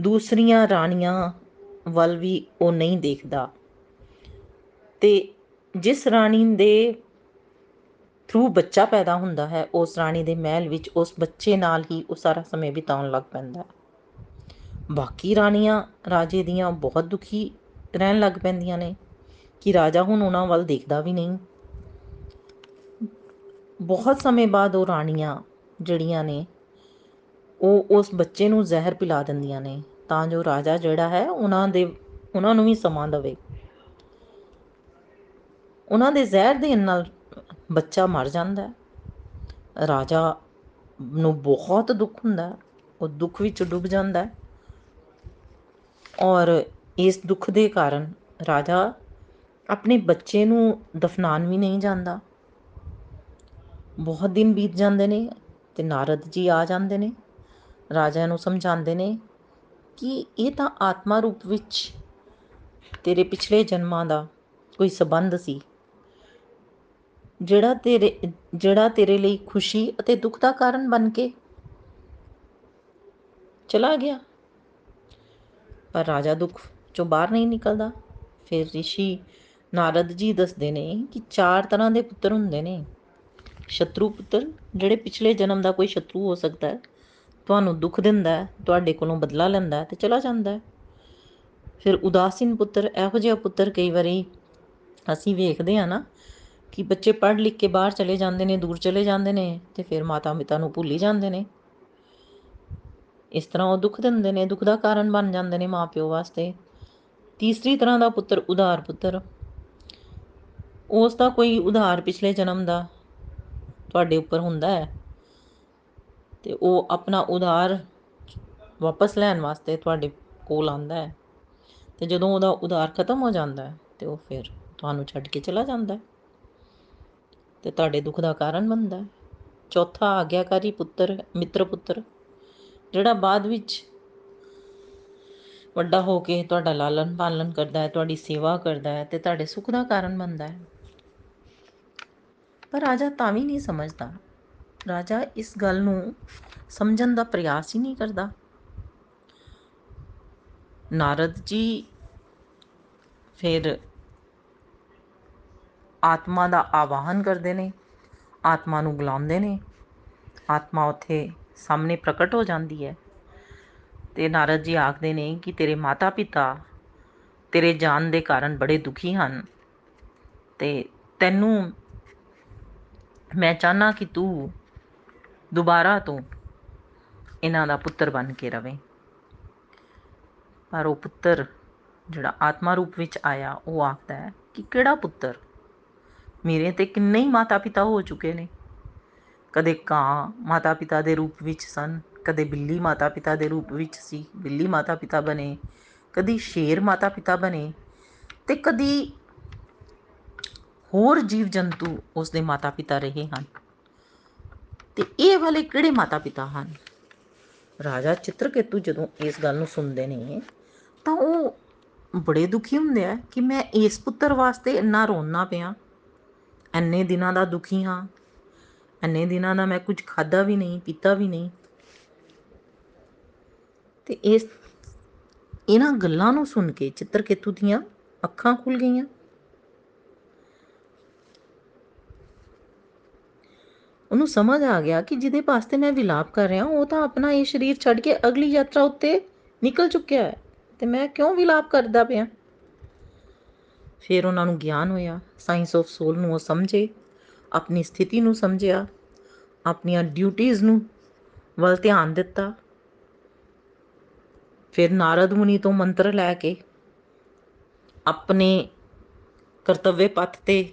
ਦੂਸਰੀਆਂ ਰਾਣੀਆਂ ਵੱਲ ਵੀ ਉਹ ਨਹੀਂ ਦੇਖਦਾ। ਤੇ ਜਿਸ ਰਾਣੀ ਦੇ ਥਰੂ ਬੱਚਾ ਪੈਦਾ ਹੁੰਦਾ ਹੈ, ਉਸ ਰਾਣੀ ਦੇ ਮਹਿਲ ਵਿੱਚ ਉਸ ਬੱਚੇ ਨਾਲ ਹੀ ਉਹ ਸਾਰਾ ਸਮੇਂ ਬਿਤਾਉਣ ਲੱਗ ਪੈਂਦਾ ਬਾਕੀ ਰਾਣੀਆਂ ਰਾਜੇ ਦੀਆਂ ਬਹੁਤ ਦੁਖੀ ਰਹਿਣ ਲੱਗ ਪੈਂਦੀਆਂ ਨੇ ਕਿ ਰਾਜਾ ਹੁਣ ਉਹਨਾਂ ਵੱਲ ਦੇਖਦਾ ਵੀ ਨਹੀਂ। ਬਹੁਤ ਸਮੇਂ ਬਾਅਦ ਉਹ ਰਾਣੀਆਂ ਜਿਹੜੀਆਂ ਨੇ, ਉਹ ਉਸ ਬੱਚੇ ਨੂੰ ਜ਼ਹਿਰ ਪਿਲਾ ਦਿੰਦੀਆਂ ਨੇ, ਤਾਂ ਜੋ ਰਾਜਾ ਜਿਹੜਾ ਹੈ ਉਹਨਾਂ ਦੇ, ਉਹਨਾਂ ਨੂੰ ਵੀ ਸਮਾਂ ਦਵੇ। ਉਹਨਾਂ ਦੇ ਜ਼ਹਿਰ ਦੇ ਨਾਲ ਬੱਚਾ ਮਰ ਜਾਂਦਾ ਹੈ। ਰਾਜਾ ਨੂੰ ਬਹੁਤ ਦੁੱਖ ਹੁੰਦਾ ਉਹ ਦੁੱਖ ਵਿੱਚ ਡੁੱਬ ਜਾਂਦਾ ਹੈ। ਔਰ ਇਸ ਦੁੱਖ ਦੇ ਕਾਰਨ ਰਾਜਾ ਆਪਣੇ ਬੱਚੇ ਨੂੰ ਦਫਨਾਨ ਵੀ ਨਹੀਂ ਜਾਂਦਾ। ਬਹੁਤ ਦਿਨ ਬੀਤ ਜਾਂਦੇ ਨੇ ਤੇ ਨਾਰਦ ਜੀ ਆ ਜਾਂਦੇ ਨੇ। ਰਾਜਾ ਨੂੰ ਸਮਝਾਉਂਦੇ ਨੇ ਕਿ ਇਹ ਤਾਂ ਆਤਮਾ ਰੂਪ ਵਿੱਚ ਤੇਰੇ ਪਿਛਲੇ ਜਨਮਾਂ ਦਾ ਕੋਈ ਸਬੰਧ ਸੀ, ਜਿਹੜਾ ਤੇਰੇ ਜਿਹੜਾ ਤੇਰੇ ਲਈ ਖੁਸ਼ੀ ਅਤੇ ਦੁੱਖ ਦਾ ਕਾਰਨ ਬਣ ਕੇ ਚਲਾ ਗਿਆ। ਪਰ ਰਾਜਾ ਦੁੱਖ ਚੋਂ ਬਾਹਰ ਨਹੀਂ ਨਿਕਲਦਾ। ਫਿਰ ઋષਿ ਨਾਰਦ ਜੀ ਦੱਸਦੇ ਨੇ ਕਿ ਚਾਰ ਤਰ੍ਹਾਂ ਦੇ ਪੁੱਤਰ ਹੁੰਦੇ ਨੇ। ਸ਼ਤਰੂ ਪੁੱਤਰ, ਜਿਹੜੇ ਪਿਛਲੇ ਜਨਮ ਦਾ ਕੋਈ ਸ਼ਤਰੂ ਹੋ ਸਕਦਾ ਹੈ, ਤੁਹਾਨੂੰ ਦੁੱਖ ਦਿੰਦਾ ਹੈ, ਤੁਹਾਡੇ ਕੋਲੋਂ ਬਦਲਾ ਲੈਂਦਾ ਹੈ ਤੇ ਚਲਾ ਜਾਂਦਾ ਹੈ। ਫਿਰ ਉਦਾਸੀਨ ਪੁੱਤਰ ਇਹੋ ਜਿਹਾ ਪੁੱਤਰ ਕਈ ਵਾਰੀ ਅਸੀਂ ਵੇਖਦੇ ਆ ਨਾ ਕਿ ਬੱਚੇ ਪੜ੍ਹ ਲਿਖ ਕੇ ਬਾਹਰ ਚਲੇ ਜਾਂਦੇ ਨੇ, ਦੂਰ ਚਲੇ ਜਾਂਦੇ ਨੇ ਤੇ ਫਿਰ ਮਾਤਾ ਪਿਤਾ ਨੂੰ ਭੁੱਲ ਹੀ ਜਾਂਦੇ ਨੇ। ਇਸ ਤਰ੍ਹਾਂ ਉਹ ਦੁੱਖ ਦਿੰਦੇ ਨੇ, ਦੁੱਖ ਦਾ ਕਾਰਨ ਬਣ ਜਾਂਦੇ ਨੇ ਮਾਪਿਓ ਵਾਸਤੇ। ਤੀਸਰੀ ਤਰ੍ਹਾਂ ਦਾ ਪੁੱਤਰ ਉਧਾਰ ਪੁੱਤਰ। ਉਸ ਦਾ ਕੋਈ ਉਧਾਰ ਪਿਛਲੇ ਜਨਮ ਦਾ ਤੁਹਾਡੇ ਉੱਪਰ ਹੁੰਦਾ ਹੈ ਤੇ ਉਹ ਆਪਣਾ ਉਧਾਰ ਵਾਪਸ ਲੈਣ ਵਾਸਤੇ ਤੁਹਾਡੇ ਕੋਲ ਆਂਦਾ ਹੈ ਤੇ ਜਦੋਂ ਉਹਦਾ ਉਧਾਰ ਖਤਮ ਹੋ ਜਾਂਦਾ ਹੈ ਤੇ ਉਹ ਫਿਰ ਤੁਹਾਨੂੰ ਛੱਡ ਕੇ ਚਲਾ ਜਾਂਦਾ ਹੈ ਤੇ ਤੁਹਾਡੇ ਦੁੱਖ ਦਾ ਕਾਰਨ ਬਣਦਾ ਹੈ। ਚੌਥਾ ਆਗਿਆਕਾਰੀ ਪੁੱਤਰ, ਮਿੱਤਰ ਪੁੱਤਰ, ਜਿਹੜਾ ਬਾਅਦ ਵਿੱਚ ਵੱਡਾ ਹੋ ਕੇ ਤੁਹਾਡਾ ਲਾਲਨ ਪਾਲਨ ਕਰਦਾ ਹੈ, ਤੁਹਾਡੀ ਸੇਵਾ ਕਰਦਾ ਹੈ ਤੇ ਤੁਹਾਡੇ ਸੁੱਖ ਦਾ ਕਾਰਨ ਬਣਦਾ ਹੈ। ਪਰ ਰਾਜਾ ਤਾਂ ਵੀ ਨਹੀਂ ਸਮਝਦਾ। ਰਾਜਾ ਇਸ ਗੱਲ ਨੂੰ ਸਮਝਣ ਦਾ ਪ੍ਰਯਾਸ ਹੀ ਨਹੀਂ ਕਰਦਾ। ਨਾਰਦ ਜੀ ਫਿਰ ਆਤਮਾ ਦਾ ਆਵਾਹਨ ਕਰਦੇ ਨੇ, ਆਤਮਾ ਨੂੰ ਬੁਲਾਉਂਦੇ ਨੇ। ਆਤਮਾ ਉੱਥੇ ਸਾਹਮਣੇ ਪ੍ਰਗਟ ਹੋ ਜਾਂਦੀ ਹੈ। ਤੇ ਨਾਰਦ ਜੀ ਆਖਦੇ ਨੇ ਕਿ ਤੇਰੇ ਮਾਤਾ ਪਿਤਾ ਤੇਰੇ ਜਾਣ ਦੇ ਕਾਰਨ ਬੜੇ ਦੁਖੀ ਹਨ ਤੇ ਤੈਨੂੰ ਮੈਂ ਚਾਹਨਾ ਕਿ ਤੂੰ ਦੁਬਾਰਾ ਤੋਂ ਇਹਨਾਂ ਦਾ ਪੁੱਤਰ ਬਣ ਕੇ ਰਵੇਂ। ਪਰ ਉਹ ਪੁੱਤਰ ਜਿਹੜਾ ਆਤਮਾ ਰੂਪ ਵਿੱਚ ਆਇਆ, ਉਹ ਆਖਦਾ ਹੈ ਕਿ ਕਿਹੜਾ ਪੁੱਤਰ? ਮੇਰੇ ਤੇ ਕਿੰਨੇ ਹੀ ਮਾਤਾ ਪਿਤਾ ਹੋ ਚੁੱਕੇ ਨੇ। ਕਦੇ ਕਾਂ ਮਾਤਾ ਪਿਤਾ ਦੇ ਰੂਪ ਵਿੱਚ ਸਨ ਕਦੇ ਬਿੱਲੀ ਮਾਤਾ ਪਿਤਾ ਦੇ ਰੂਪ ਵਿੱਚ ਸੀ, ਬਿੱਲੀ ਮਾਤਾ ਪਿਤਾ ਬਣੇ, ਕਦੀ ਸ਼ੇਰ ਮਾਤਾ ਪਿਤਾ ਬਣੇ ਤੇ ਕਦੀ ਹੋਰ ਜੀਵ ਜੰਤੂ ਉਸ ਦੇ ਮਾਤਾ ਪਿਤਾ ਰਹੇ ਹਨ। ਤੇ ਇਹ ਵਾਲੇ ਕਿਹੜੇ ਮਾਤਾ ਪਿਤਾ ਹਨ? ਰਾਜਾ ਚਿੱਤਰਕੇਤੂ ਜਦੋਂ ਇਸ ਗੱਲ ਨੂੰ ਸੁਣਦੇ ਨੇ, ਤਾਂ ਉਹ ਬੜੇ ਦੁਖੀ ਹੁੰਦੇ ਆ ਕਿ ਮੈਂ ਇਸ ਪੁੱਤਰ ਵਾਸਤੇ ਇੰਨਾ ਰੋਣਾ ਪਿਆ। ਇੰਨੇ ਦਿਨਾਂ ਦਾ ਦੁਖੀ ਹਾਂ, ਇੰਨੇ ਦਿਨਾਂ ਦਾ ਮੈਂ ਕੁਝ ਖਾਦਾ ਵੀ ਨਹੀਂ, ਪੀਤਾ ਵੀ ਨਹੀਂ। ਤੇ ਇਸ, ਇਹਨਾਂ ਗੱਲਾਂ ਨੂੰ ਸੁਣ ਕੇ ਚਿੱਤਰਕੇਤੂ ਦੀਆਂ ਅੱਖਾਂ ਖੁੱਲ ਗਈਆਂ। ਉਹਨੂੰ ਸਮਝ ਆ ਗਿਆ ਕਿ ਜਿਹਦੇ ਵਾਸਤੇ ਮੈਂ ਵਿਲਾਪ ਕਰ ਰਿਹਾ ਉਹ ਤਾਂ ਆਪਣਾ ਇਹ ਸਰੀਰ ਛੱਡ ਕੇ ਅਗਲੀ ਯਾਤਰਾ ਉੱਤੇ ਨਿਕਲ ਚੁੱਕਿਆ ਹੈ। ਤੇ ਮੈਂ ਕਿਉਂ ਵਿਲਾਪ ਕਰਦਾ ਪਿਆ? ਫਿਰ ਉਹਨਾਂ ਨੂੰ ਗਿਆਨ ਹੋਇਆ। ਸਾਇੰਸ ਆਫ ਸੋਲ ਨੂੰ ਉਹ ਸਮਝੇ, ਆਪਣੀ ਸਥਿਤੀ ਨੂੰ ਸਮਝਿਆ, ਆਪਣੀਆਂ ਡਿਊਟੀਆਂ ਨੂੰ ਵੱਲ ਧਿਆਨ ਦਿੱਤਾ। ਫਿਰ ਨਾਰਦ ਮੁਨੀ ਤੋਂ ਮੰਤਰ ਲੈ ਕੇ ਆਪਣੇ ਕਰਤੱਵਯ ਪਥ ਤੇ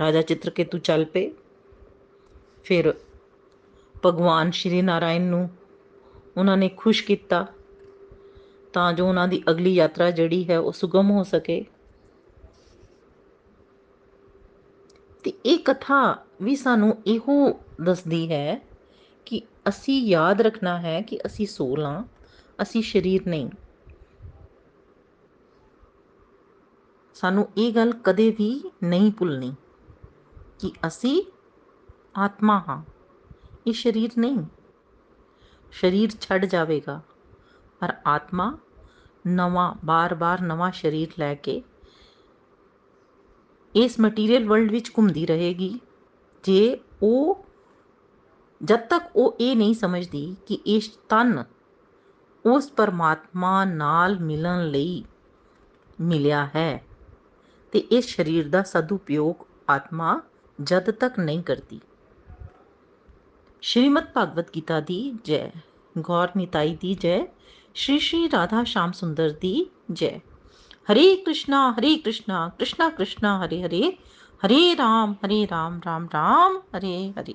ਰਾਜਾ ਚਿੱਤਰਕੇਤੂ ਚੱਲ ਪਏ। ਫਿਰ ਭਗਵਾਨ ਸ਼੍ਰੀ ਨਾਰਾਇਣ ਨੂੰ ਉਹਨਾਂ ਨੇ ਖੁਸ਼ ਕੀਤਾ ਤਾਂ ਜੋ ਉਹਨਾਂ ਦੀ ਅਗਲੀ ਯਾਤਰਾ ਜਿਹੜੀ ਹੈ ਉਹ ਸੁਗਮ ਹੋ ਸਕੇ। ਤੇ ਇਹ ਕਥਾ ਵੀ ਸਾਨੂੰ ਇਹੋ ਦੱਸਦੀ ਹੈ ਕਿ ਅਸੀਂ ਯਾਦ ਰੱਖਣਾ ਹੈ ਕਿ ਅਸੀਂ ਸੋਲ ਹਾਂ ਅਸੀਂ ਸਰੀਰ ਨਹੀਂ। ਸਾਨੂੰ ਇਹ ਗੱਲ ਕਦੇ ਵੀ ਨਹੀਂ ਭੁੱਲਣੀ ਕਿ ਅਸੀਂ ਆਤਮਾ ਹਾਂ। ਇਹ ਸਰੀਰ ਨਹੀਂ। ਸਰੀਰ ਛੱਡ ਜਾਵੇਗਾ, ਪਰ ਆਤਮਾ ਨਵਾਂ, ਬਾਰ-ਬਾਰ ਨਵਾਂ ਸਰੀਰ ਲੈ ਕੇ ਇਸ ਮਟੀਰੀਅਲ ਵਰਲਡ ਵਿੱਚ ਘੁੰਮਦੀ ਰਹੇਗੀ। ਜੇ ਉਹ, ਜਦ ਤੱਕ ਉਹ ਇਹ ਨਹੀਂ ਸਮਝਦੀ ਕਿ ਇਸ ਤਨ ਉਸ ਪਰਮਾਤਮਾ ਨਾਲ ਮਿਲਣ ਲਈ ਮਿਲਿਆ ਹੈ ਤੇ ਇਸ ਸਰੀਰ ਦਾ ਸਦਉਪਯੋਗ ਆਤਮਾ ਜਦ ਤੱਕ ਨਹੀਂ ਕਰਦੀ। ਸ਼੍ਰੀਮਦ ਭਗਵਦ ਗੀਤਾ ਦੀ ਜੈ। ਗੌਰ ਨਿਤਾਈ ਦੀ ਜੈ। ਸ਼੍ਰੀ ਸ਼੍ਰੀ ਰਾਧਾ ਸ਼ਾਮ ਸੁੰਦਰ ਦੀ ਜੈ। ਹਰੇ ਕ੍ਰਿਸ਼ਨਾ ਹਰੇ ਕ੍ਰਿਸ਼ਨਾ ਕ੍ਰਿਸ਼ਨਾ ਕ੍ਰਿਸ਼ਨਾ, ਹਰੇ ਹਰੇ ਹਰੇ ਰਾਮ ਹਰੇ ਰਾਮ ਰਾਮ ਰਾਮ, ਹਰੇ ਹਰੇ।